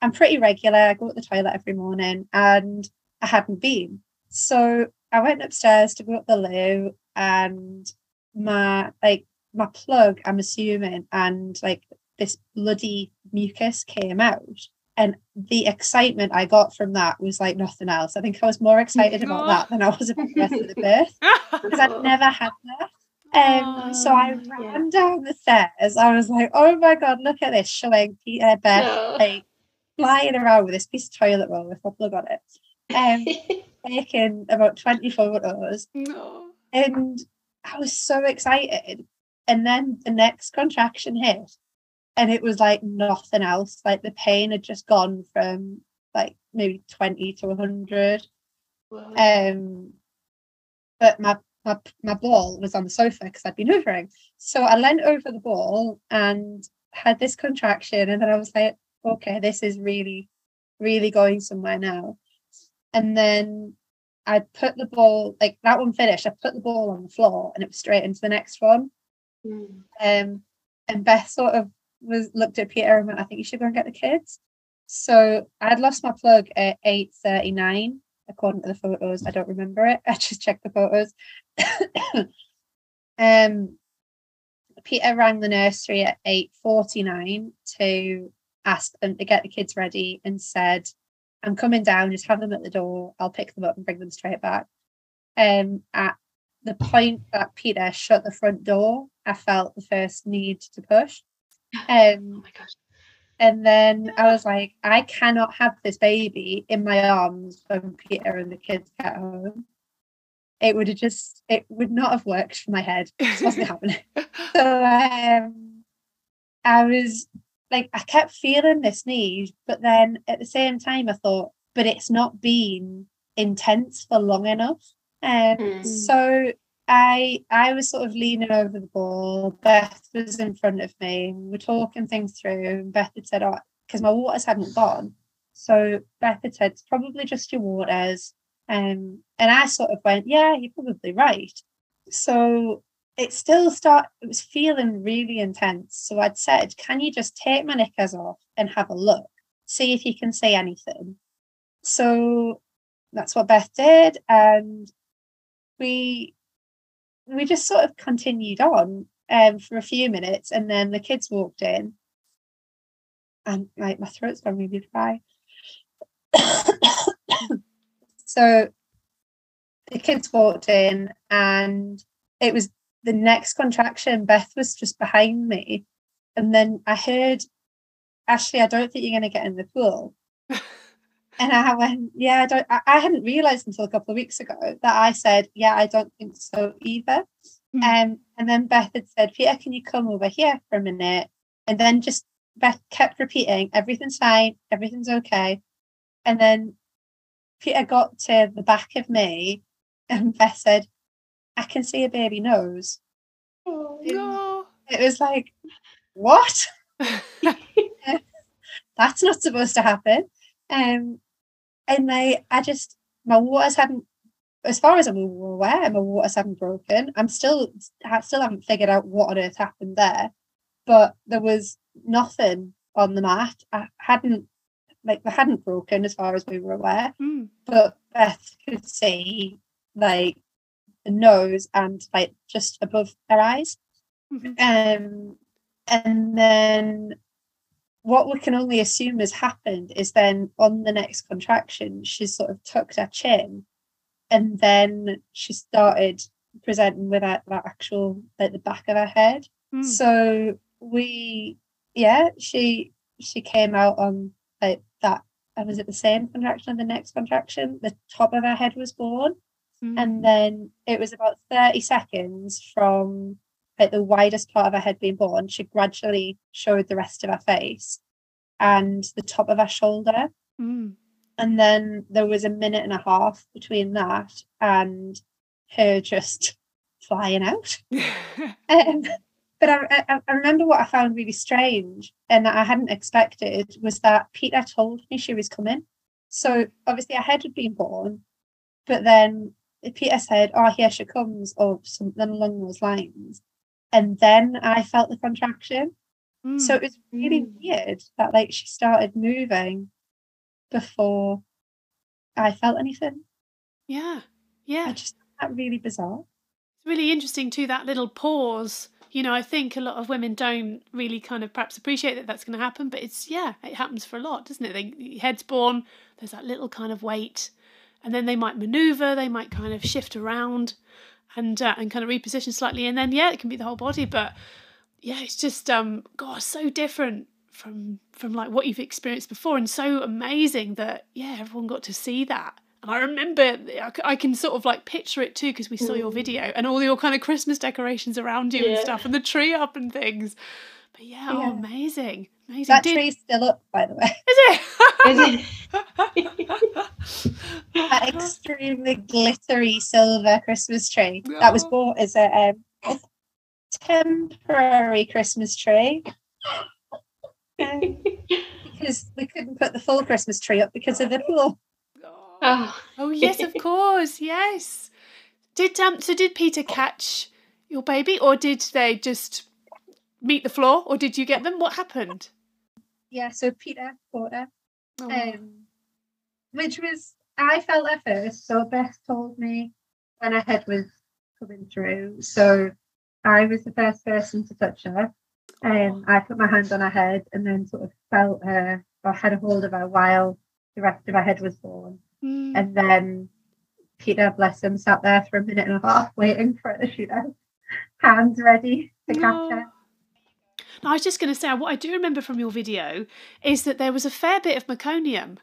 I'm pretty regular. I go to the toilet every morning and I hadn't been. So I went upstairs to go up the loo and my like my plug, I'm assuming, and like this bloody mucus came out. And the excitement I got from that was like nothing else. I think I was more excited about that than I was about the rest of the birth because I'd (laughs) never had that. Um, so I ran yeah. down the stairs. I was like, "Oh my god, look at this!" Showing Peter Beth no. like flying around with this piece of toilet roll with a plug on it, um, (laughs) taking about twenty photos, no. and I was so excited. And then the next contraction hit, and it was like nothing else. Like the pain had just gone from like maybe twenty to hundred. Um, but my my, my ball was on the sofa because I'd been hoovering. So I leant over the ball and had this contraction. And then I was like, okay, this is really, really going somewhere now. And then I put the ball, like that one finished, I put the ball on the floor and it was straight into the next one. Mm. Um, and Beth sort of was looked at Peter and went, I think you should go and get the kids. So I'd lost my plug at 8.39 according to the photos. I don't remember it. (laughs) I just checked the photos. (coughs) um, Peter rang the nursery at 8.49 to ask them to get the kids ready and said, I'm coming down, just have them at the door. I'll pick them up and bring them straight back. Um, at the point that Peter shut the front door, I felt the first need to push. Um, oh my gosh. And then I was like, I cannot have this baby in my arms when Peter and the kids get home. It would have just, it would not have worked for my head. It wasn't (laughs) happening. So um, I was like, I kept feeling this need, but then at the same time, I thought, but it's not been intense for long enough. Um, mm. So I I was sort of leaning over the ball. Beth was in front of me. We were talking things through. And Beth had said, "Oh, because my waters hadn't gone." So Beth had said, "It's probably just your waters." Um, and I sort of went, "Yeah, you're probably right." So it still start. It was feeling really intense. So I'd said, "Can you just take my knickers off and have a look, see if you can see anything?" So that's what Beth did, and we we just sort of continued on um, for a few minutes and then the kids walked in and like my throat's gone really dry. (coughs) so the kids walked in and it was the next contraction. Beth was just behind me. And then I heard, Ashleigh, I don't think you're going to get in the pool. And I went, yeah, I don't. I, hadn't realised until a couple of weeks ago that I said, yeah, I don't think so either. Mm-hmm. Um, and then Beth had said, Peter, can you come over here for a minute? And then just Beth kept repeating, everything's fine, everything's okay. And then Peter got to the back of me, and (laughs) Beth said, I can see a baby nose. Oh, no. It was like, what? (laughs) (laughs) That's not supposed to happen. Um, and like I just my waters hadn't as far as I'm aware, my waters haven't broken. I'm still I still haven't figured out what on earth happened there. But there was nothing on the mat. I hadn't like they hadn't broken as far as we were aware. Mm. But Beth could see like the nose and like just above her eyes. Mm-hmm. Um and then what we can only assume has happened is then on the next contraction, she's sort of tucked her chin and then she started presenting with that, that actual like the back of her head. Mm. So we yeah, she she came out on like that and was it the same contraction or the next contraction? The top of her head was born. Mm. And then it was about 30 seconds from like the widest part of her head being born. She gradually showed the rest of her face and the top of her shoulder. Mm. And then there was a minute and a half between that and her just (laughs) flying out. (laughs) um, but I, I, I, remember what I found really strange and that I hadn't expected was that Peter told me she was coming. So obviously, her head had been born, but then Peter said, "Oh, here she comes," or something along those lines, and then I felt the contraction. Mm. So it was really mm. weird that like she started moving before I felt anything. Yeah. Yeah. I just that really bizarre. It's really interesting too that little pause. You know, I think a lot of women don't really kind of perhaps appreciate that that's going to happen, but it's yeah, it happens for a lot, doesn't it? They, head's born, there's that little kind of wait, and then they might maneuver, they might kind of shift around, and uh, and kind of reposition slightly, and then yeah, it can be the whole body, but yeah, it's just um, God, so different from from like what you've experienced before and so amazing that yeah everyone got to see that and i remember i can sort of like picture it too because we saw your mm. video and all your kind of christmas decorations around you yeah. and stuff and the tree up and things but yeah, oh, yeah. oh amazing amazing that Did... tree's still up by the way (laughs) is it is it (laughs) that extremely glittery silver christmas tree oh. that was bought as a, um, a temporary christmas tree because we couldn't put the full Christmas tree up because of the pool. Oh, oh yes, of course, yes. Did um so did Peter catch your baby or did they just meet the floor or did you get them? What happened? Yeah, so Peter caught her. Oh. Um which was I felt at first, so Beth told me when her head was coming through. So I was the first person to touch her. Um, I put my hand on her head and then sort of felt her or had a hold of her while the rest of her head was born. Mm. And then Peter, bless him, sat there for a minute and a half waiting for her to shoot her. Hands ready to catch her. I was just going to say, what I do remember from your video is that there was a fair bit of meconium.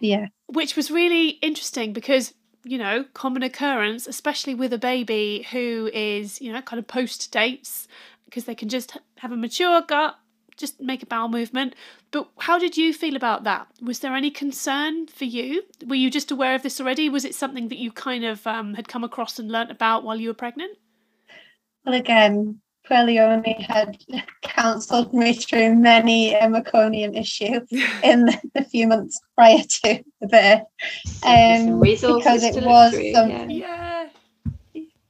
Yeah. Which was really interesting because, you know, common occurrence, especially with a baby who is, you know, kind of post dates because they can just have a mature gut, just make a bowel movement. But how did you feel about that? Was there any concern for you? Were you just aware of this already? Was it something that you kind of um, had come across and learnt about while you were pregnant? Well, again, Leonie had counselled me through many a meconium issue (laughs) in the few months prior to the birth. Um, because it was something, yeah.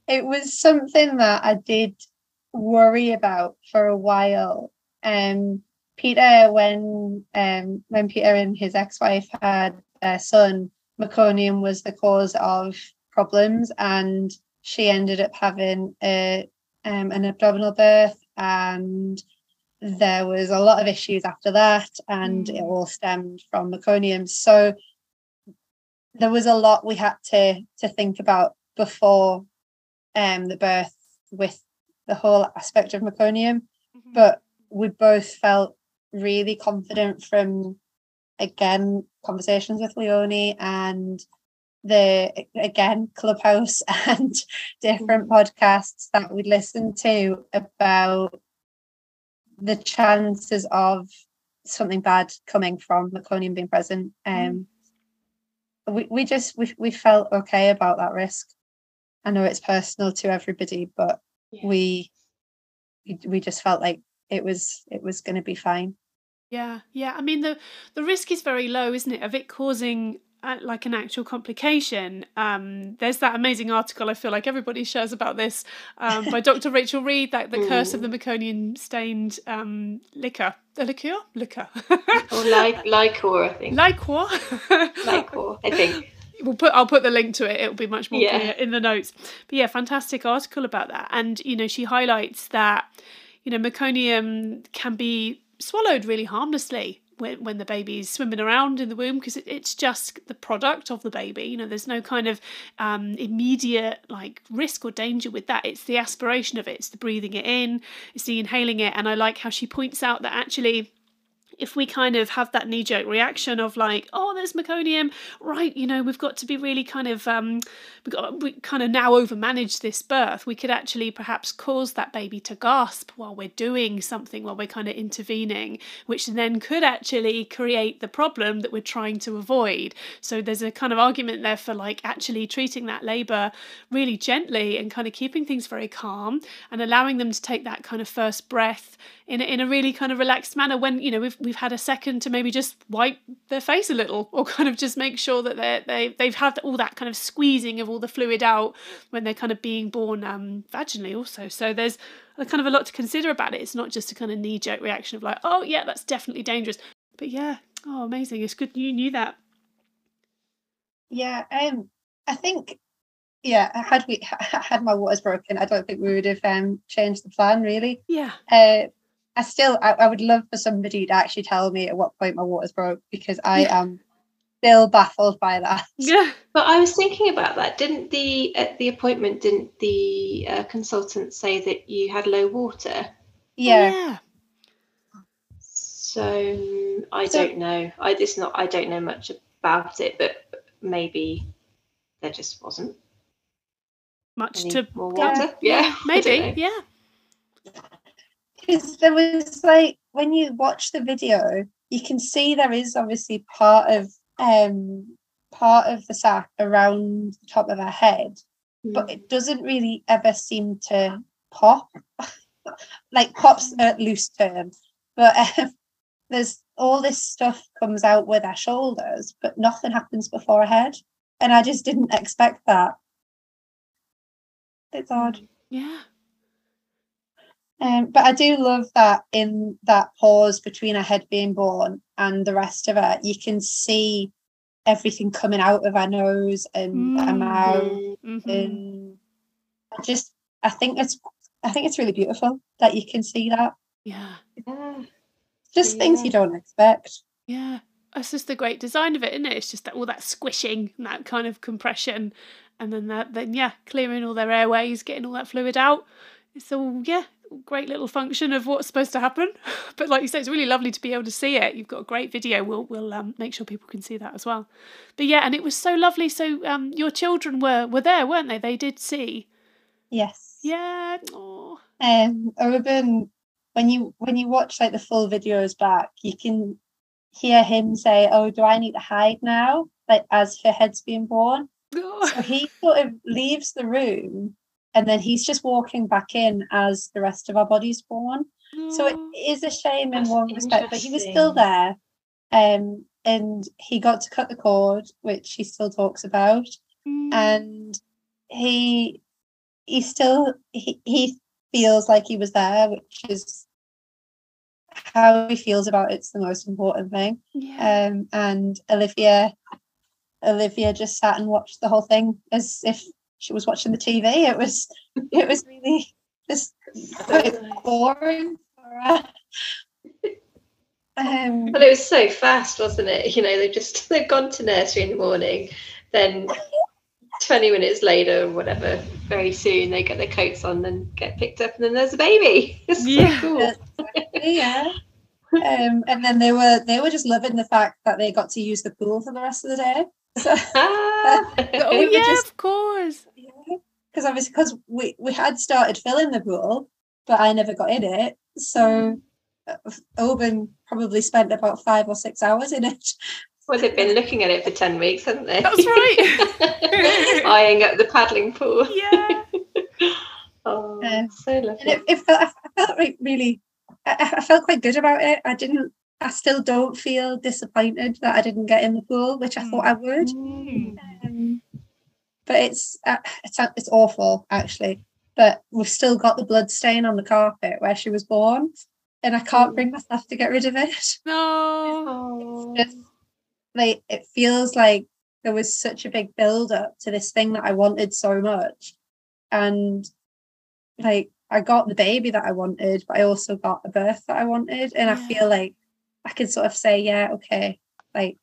it was something that I did worry about for a while. Um, Peter, when um, when Peter and his ex-wife had their son, meconium was the cause of problems, and she ended up having a um, an abdominal birth, and there was a lot of issues after that, and mm. it all stemmed from meconium. So there was a lot we had to to think about before um, the birth with the whole aspect of meconium, mm-hmm. but we both felt really confident from again conversations with Leonie and the again clubhouse (laughs) and different mm-hmm. podcasts that we'd listened to about the chances of something bad coming from meconium being present um mm. we, we just we, we felt okay about that risk i know it's personal to everybody but yeah. we we just felt like it was it was going to be fine yeah yeah i mean the the risk is very low isn't it of it causing like an actual complication. Um, there's that amazing article I feel like everybody shares about this um, by (laughs) Dr. Rachel Reed, that the curse of the mm. meconium stained um, liquor. The liqueur? Liquor. (laughs) or liqueur, I think. Liqueur. liqueur, I think. We'll put I'll put the link to it. It'll be much more yeah. clear in the notes. But yeah, fantastic article about that. And you know, she highlights that, you know, meconium can be swallowed really harmlessly when, when the baby's swimming around in the womb because it, it's just the product of the baby you know there's no kind of um, immediate like risk or danger with that. It's the aspiration of it. It's the breathing it in. It's the inhaling it. And i like how she points out that actually if we kind of have that knee jerk reaction of like, oh, there's meconium, right, you know, we've got to be really kind of, um, we got we kind of now overmanage this birth, we could actually perhaps cause that baby to gasp while we're doing something, while we're kind of intervening, which then could actually create the problem that we're trying to avoid. So there's a kind of argument there for like actually treating that labour really gently and kind of keeping things very calm and allowing them to take that kind of first breath in a, in a really kind of relaxed manner when you know we've we've had a second to maybe just wipe their face a little or kind of just make sure that they they they've had all that kind of squeezing of all the fluid out when they're kind of being born um, vaginally also. So there's a kind of a lot to consider about it. It's not just a kind of knee jerk reaction of like oh yeah that's definitely dangerous. But yeah oh amazing. It's good you knew that. Yeah um I think yeah had we (laughs) had my waters broken i don't think we would have um changed the plan really. Yeah. Uh I still, I, I, would love for somebody to actually tell me at what point my waters broke because I yeah. am still baffled by that. Yeah, (laughs) (laughs) but I was thinking about that. Didn't the at the appointment? Didn't the uh, consultant say that you had low water? Yeah. Yeah. So I so, don't know. I just not. I don't know much about it, but maybe there just wasn't much to more water. Yeah, (laughs) yeah maybe. Yeah because there was like when you watch the video, you can see there is obviously part of um part of the sac around the top of her head, mm. but it doesn't really ever seem to pop. (laughs) like pops a loose term, but (laughs) um, there's all this stuff comes out with her shoulders, but nothing happens before her head, and I just didn't expect that. It's odd. Yeah. Um, but I do love that in that pause between her head being born and the rest of her, you can see everything coming out of her nose and mm-hmm. her mouth. Mm-hmm. And I just, I think it's, I think it's really beautiful that you can see that. Yeah. yeah. Just yeah. things you don't expect. Yeah. That's just the great design of it, isn't it? It's just that all that squishing, and that kind of compression, and then that, then yeah, clearing all their airways, getting all that fluid out. It's all yeah, great little function of what's supposed to happen. (laughs) But like you say, it's really lovely to be able to see it. You've got a great video. We'll we'll um, make sure people can see that as well. But yeah, and it was so lovely. So um, your children were were there, weren't they? They did see. Yes. Yeah. Aww. Um, Urban, when you when you watch like the full videos back, you can hear him say, "Oh, do I need to hide now?" Like as her head's being born. (laughs) So he sort of leaves the room and then he's just walking back in as the rest of our body's born. Mm. So it oh, a shame in one respect, but he was still there. Um, and he got to cut the cord, which he still talks about. Mm. And he he still he, he feels like he was there, which is how he feels about it's the most important thing. Yeah. Um, and Olivia Olivia just sat and watched the whole thing as if she was watching the TV. It was it was really just boring for her. (laughs) Um, well, it was so fast, wasn't it? You know, they've just (laughs) they've gone to nursery in the morning, then twenty minutes later, or whatever, very soon they get their coats on and get picked up, and then there's a baby. (laughs) It's yeah. so cool. yeah. Um, and then they were they were just loving the fact that they got to use the pool for the rest of the day. So, ah, (laughs) (laughs) oh yeah, just, of course. Because yeah, obviously, because we we had started filling the pool, but I never got in it. So uh, Oban probably spent about five or six hours in it. Well, they've been looking at it for ten weeks, haven't they? That's right. (laughs) Eyeing up the paddling pool. Yeah. oh, uh, so lovely. It, it, felt, I felt like really. I, I felt quite good about it. I didn't I still don't feel disappointed that I didn't get in the pool, which I thought I would. Mm. Um, but it's uh, it's uh, it's awful actually. But we've still got the blood stain on the carpet where she was born, and I can't bring myself to get rid of it. (laughs) No. It's just like it feels like there was such a big build up to this thing that I wanted so much, and like I got the baby that I wanted, but I also got a birth that I wanted, and I feel like I can sort of say, yeah, okay, like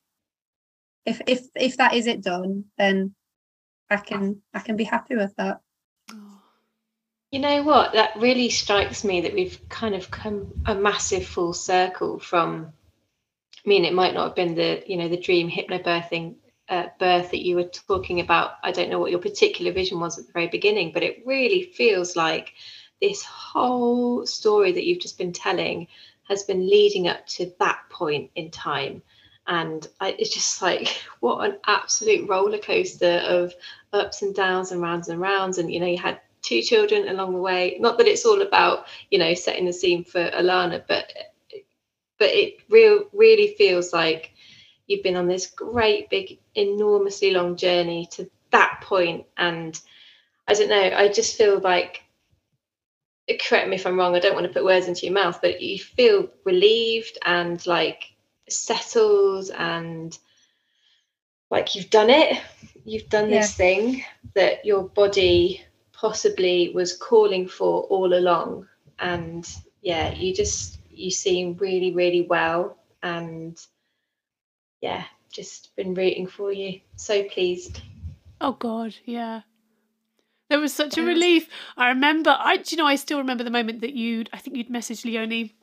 if if if that is it done, then I can I can be happy with that. You know what? That really strikes me that we've kind of come a massive full circle from. I mean, it might not have been the you know the dream hypnobirthing uh, birth that you were talking about. I don't know what your particular vision was at the very beginning, but it really feels like this whole story that you've just been telling has been leading up to that point in time. And I, it's just like (laughs) what an absolute roller coaster of ups and downs and rounds and rounds. And you know, you had two children along the way. Not that it's all about you know setting the scene for Alana, but but it real really feels like you've been on this great big enormously long journey to that point and i don't know i just feel like correct me if i'm wrong i don't want to put words into your mouth but you feel relieved and like settled and like you've done it. You've done this thing that your body possibly was calling for all along. And yeah you just you seem really really well and yeah just been rooting for you. So pleased. Oh God, yeah. There was such a relief. I remember. I, do you know, I still remember the moment that you'd. I think you'd messaged Leonie,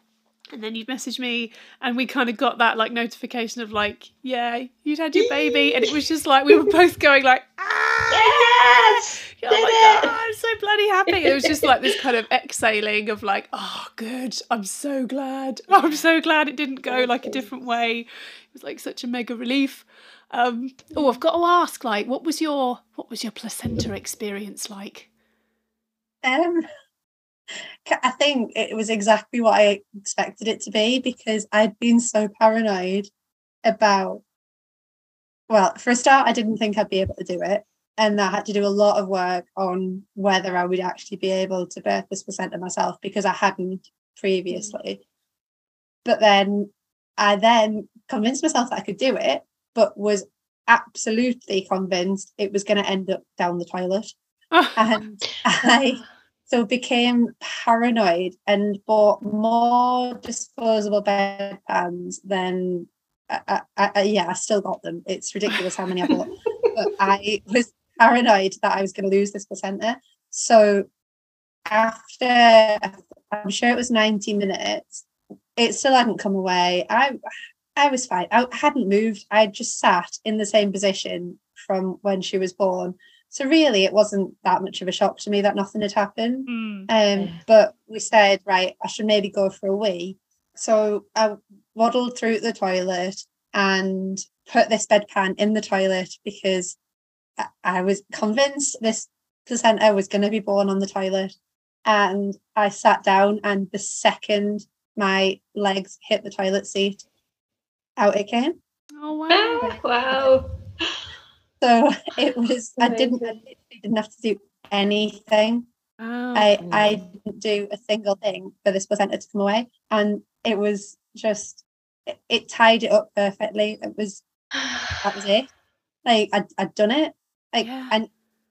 and then you'd message me, and we kind of got that like notification of like, yeah, you'd had your baby, and it was just like we were both going like, ah, (laughs) yes oh my it! god, I'm so bloody happy. It was just like this kind of exhaling of like, oh, good. I'm so glad. (laughs) I'm so glad it didn't go like a different way. It was like such a mega relief. Um, oh, I've got to ask, like, what was your what was your placenta experience like? Um, I think it was exactly what I expected it to be because I'd been so paranoid about. Well, for a start, I didn't think I'd be able to do it, and I had to do a lot of work on whether I would actually be able to birth this placenta myself because I hadn't previously. But then I then convinced myself that I could do it, but was absolutely convinced it was going to end up down the toilet (laughs) and I so became paranoid and bought more disposable bedpans than I, I, I, yeah, I still got them. It's ridiculous how many I bought, but (laughs) I was paranoid that I was going to lose this placenta. So after I'm sure it was 90 minutes, it still hadn't come away. I I was fine. I hadn't moved. I just sat in the same position from when she was born. So really, it wasn't that much of a shock to me that nothing had happened. Mm. Um, but we said, right, I should maybe go for a wee. So I waddled through the toilet and put this bedpan in the toilet because I, I was convinced this placenta was going to be born on the toilet. And I sat down, and the second my legs hit the toilet seat, out it came. Oh wow. Ah, wow So (laughs) it was, I didn't, I literally didn't have to do anything. Wow. I I didn't do a single thing for this placenta to come away, and it was just it, it tied it up perfectly. It was (sighs) that was it. Like I'd, I'd done it. Like Yeah. and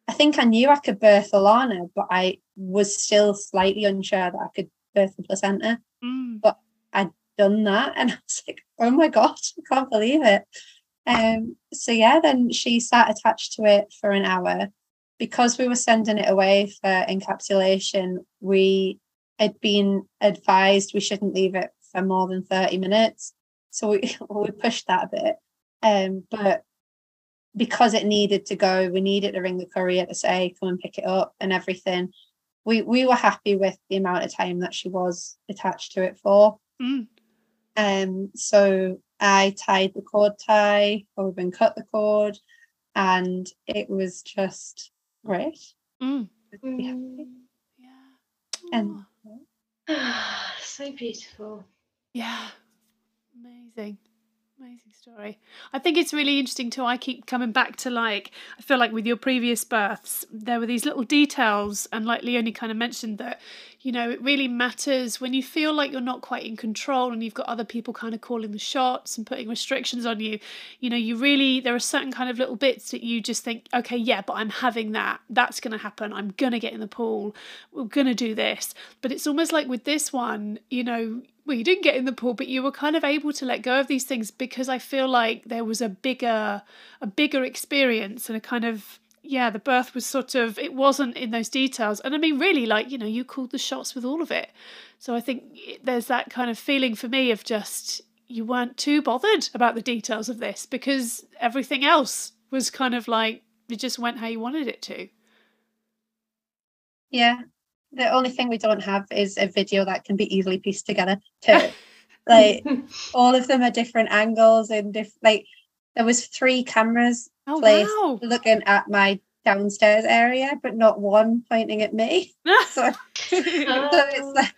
I think I knew I could birth Alana, but I was still slightly unsure that I could birth the placenta. Mm. But I'd done that, (laughs) and I was like, (laughs) oh my god, I can't believe it. Um. So yeah, then she sat attached to it for an hour. Because we were sending it away for encapsulation, we had been advised we shouldn't leave it for more than 30 minutes. So we, (laughs) we pushed that a bit. Um, but because it needed to go, we needed to ring the courier to say, come and pick it up and everything. We we were happy with the amount of time that she was attached to it for. Mm. Um, so I tied the cord tie, or and cut the cord, and it was just great. Mm. Yeah. Yeah. And (sighs) so beautiful yeah. Amazing. Amazing story. I think it's really interesting too. I keep coming back to like, I feel like with your previous births, there were these little details, and like Leonie kind of mentioned that, you know, it really matters when you feel like you're not quite in control and you've got other people kind of calling the shots and putting restrictions on you. You know, you really, there are certain kind of little bits that you just think, okay, yeah, but I'm having that. That's going to happen. I'm going to get in the pool. We're going to do this. But it's almost like with this one, you know, well, you didn't get in the pool, but you were kind of able to let go of these things because I feel like there was a bigger, a bigger experience and a kind of yeah, the birth was sort of it wasn't in those details, and I mean really like you know you called the shots with all of it, so I think there's that kind of feeling for me of just you weren't too bothered about the details of this because everything else was kind of like it just went how you wanted it to. Yeah, the only thing we don't have is a video that can be easily pieced together too. (laughs) like (laughs) all of them are different angles and different like there was three cameras oh, placed wow. looking at my downstairs area but not one pointing at me (laughs) so, so it's oh. like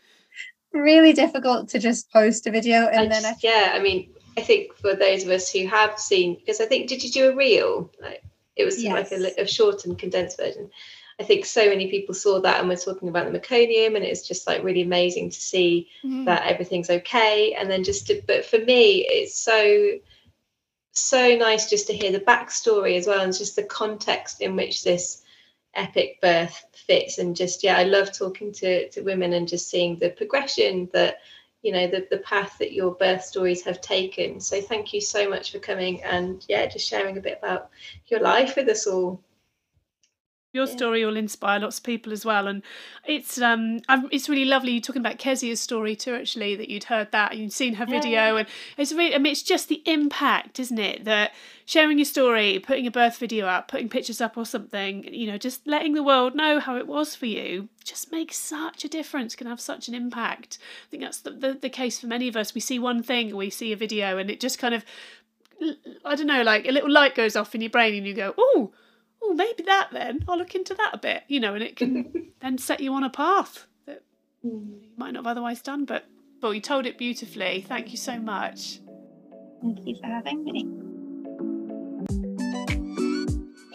really difficult to just post a video and, and then I, yeah i mean i think for those of us who have seen because i think did you do a reel like it was yes. like a, a short and condensed version I think so many people saw that and we're talking about the meconium, and it's just like really amazing to see mm. that everything's okay. And then just to, but for me, it's so so nice just to hear the backstory as well and just the context in which this epic birth fits and just yeah i love talking to to women and just seeing the progression that you know the, the path that your birth stories have taken so thank you so much for coming and yeah just sharing a bit about your life with us all your yeah. story will inspire lots of people as well, and it's um it's really lovely. You're talking about Kezia's story too, actually, that you'd heard that and you'd seen her video, yeah. and it's really I mean it's just the impact, isn't it? That sharing your story, putting a birth video up, putting pictures up or something, you know, just letting the world know how it was for you, just makes such a difference. Can have such an impact. I think that's the the, the case for many of us. We see one thing, we see a video, and it just kind of I don't know, like a little light goes off in your brain, and you go, oh oh, maybe that then. I'll look into that a bit, you know, and it can (laughs) then set you on a path that mm. you might not have otherwise done. But, but you told it beautifully. Thank you so much. Thank you for having me.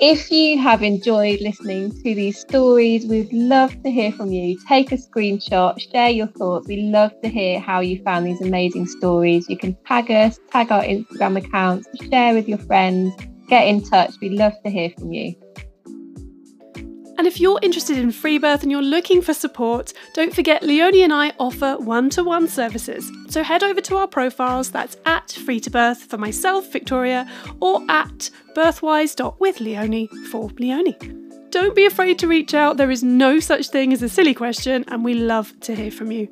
If you have enjoyed listening to these stories, we'd love to hear from you. Take a screenshot, share your thoughts. We love to hear how you found these amazing stories. You can tag us, tag our Instagram accounts, share with your friends get in touch. We'd love to hear from you. And if you're interested in free birth and you're looking for support, don't forget Leonie and I offer one to one services. So head over to our profiles, that's at free to birth for myself, Victoria, or at birthwise.withleonie for Leonie. Don't be afraid to reach out, there is no such thing as a silly question, and we love to hear from you.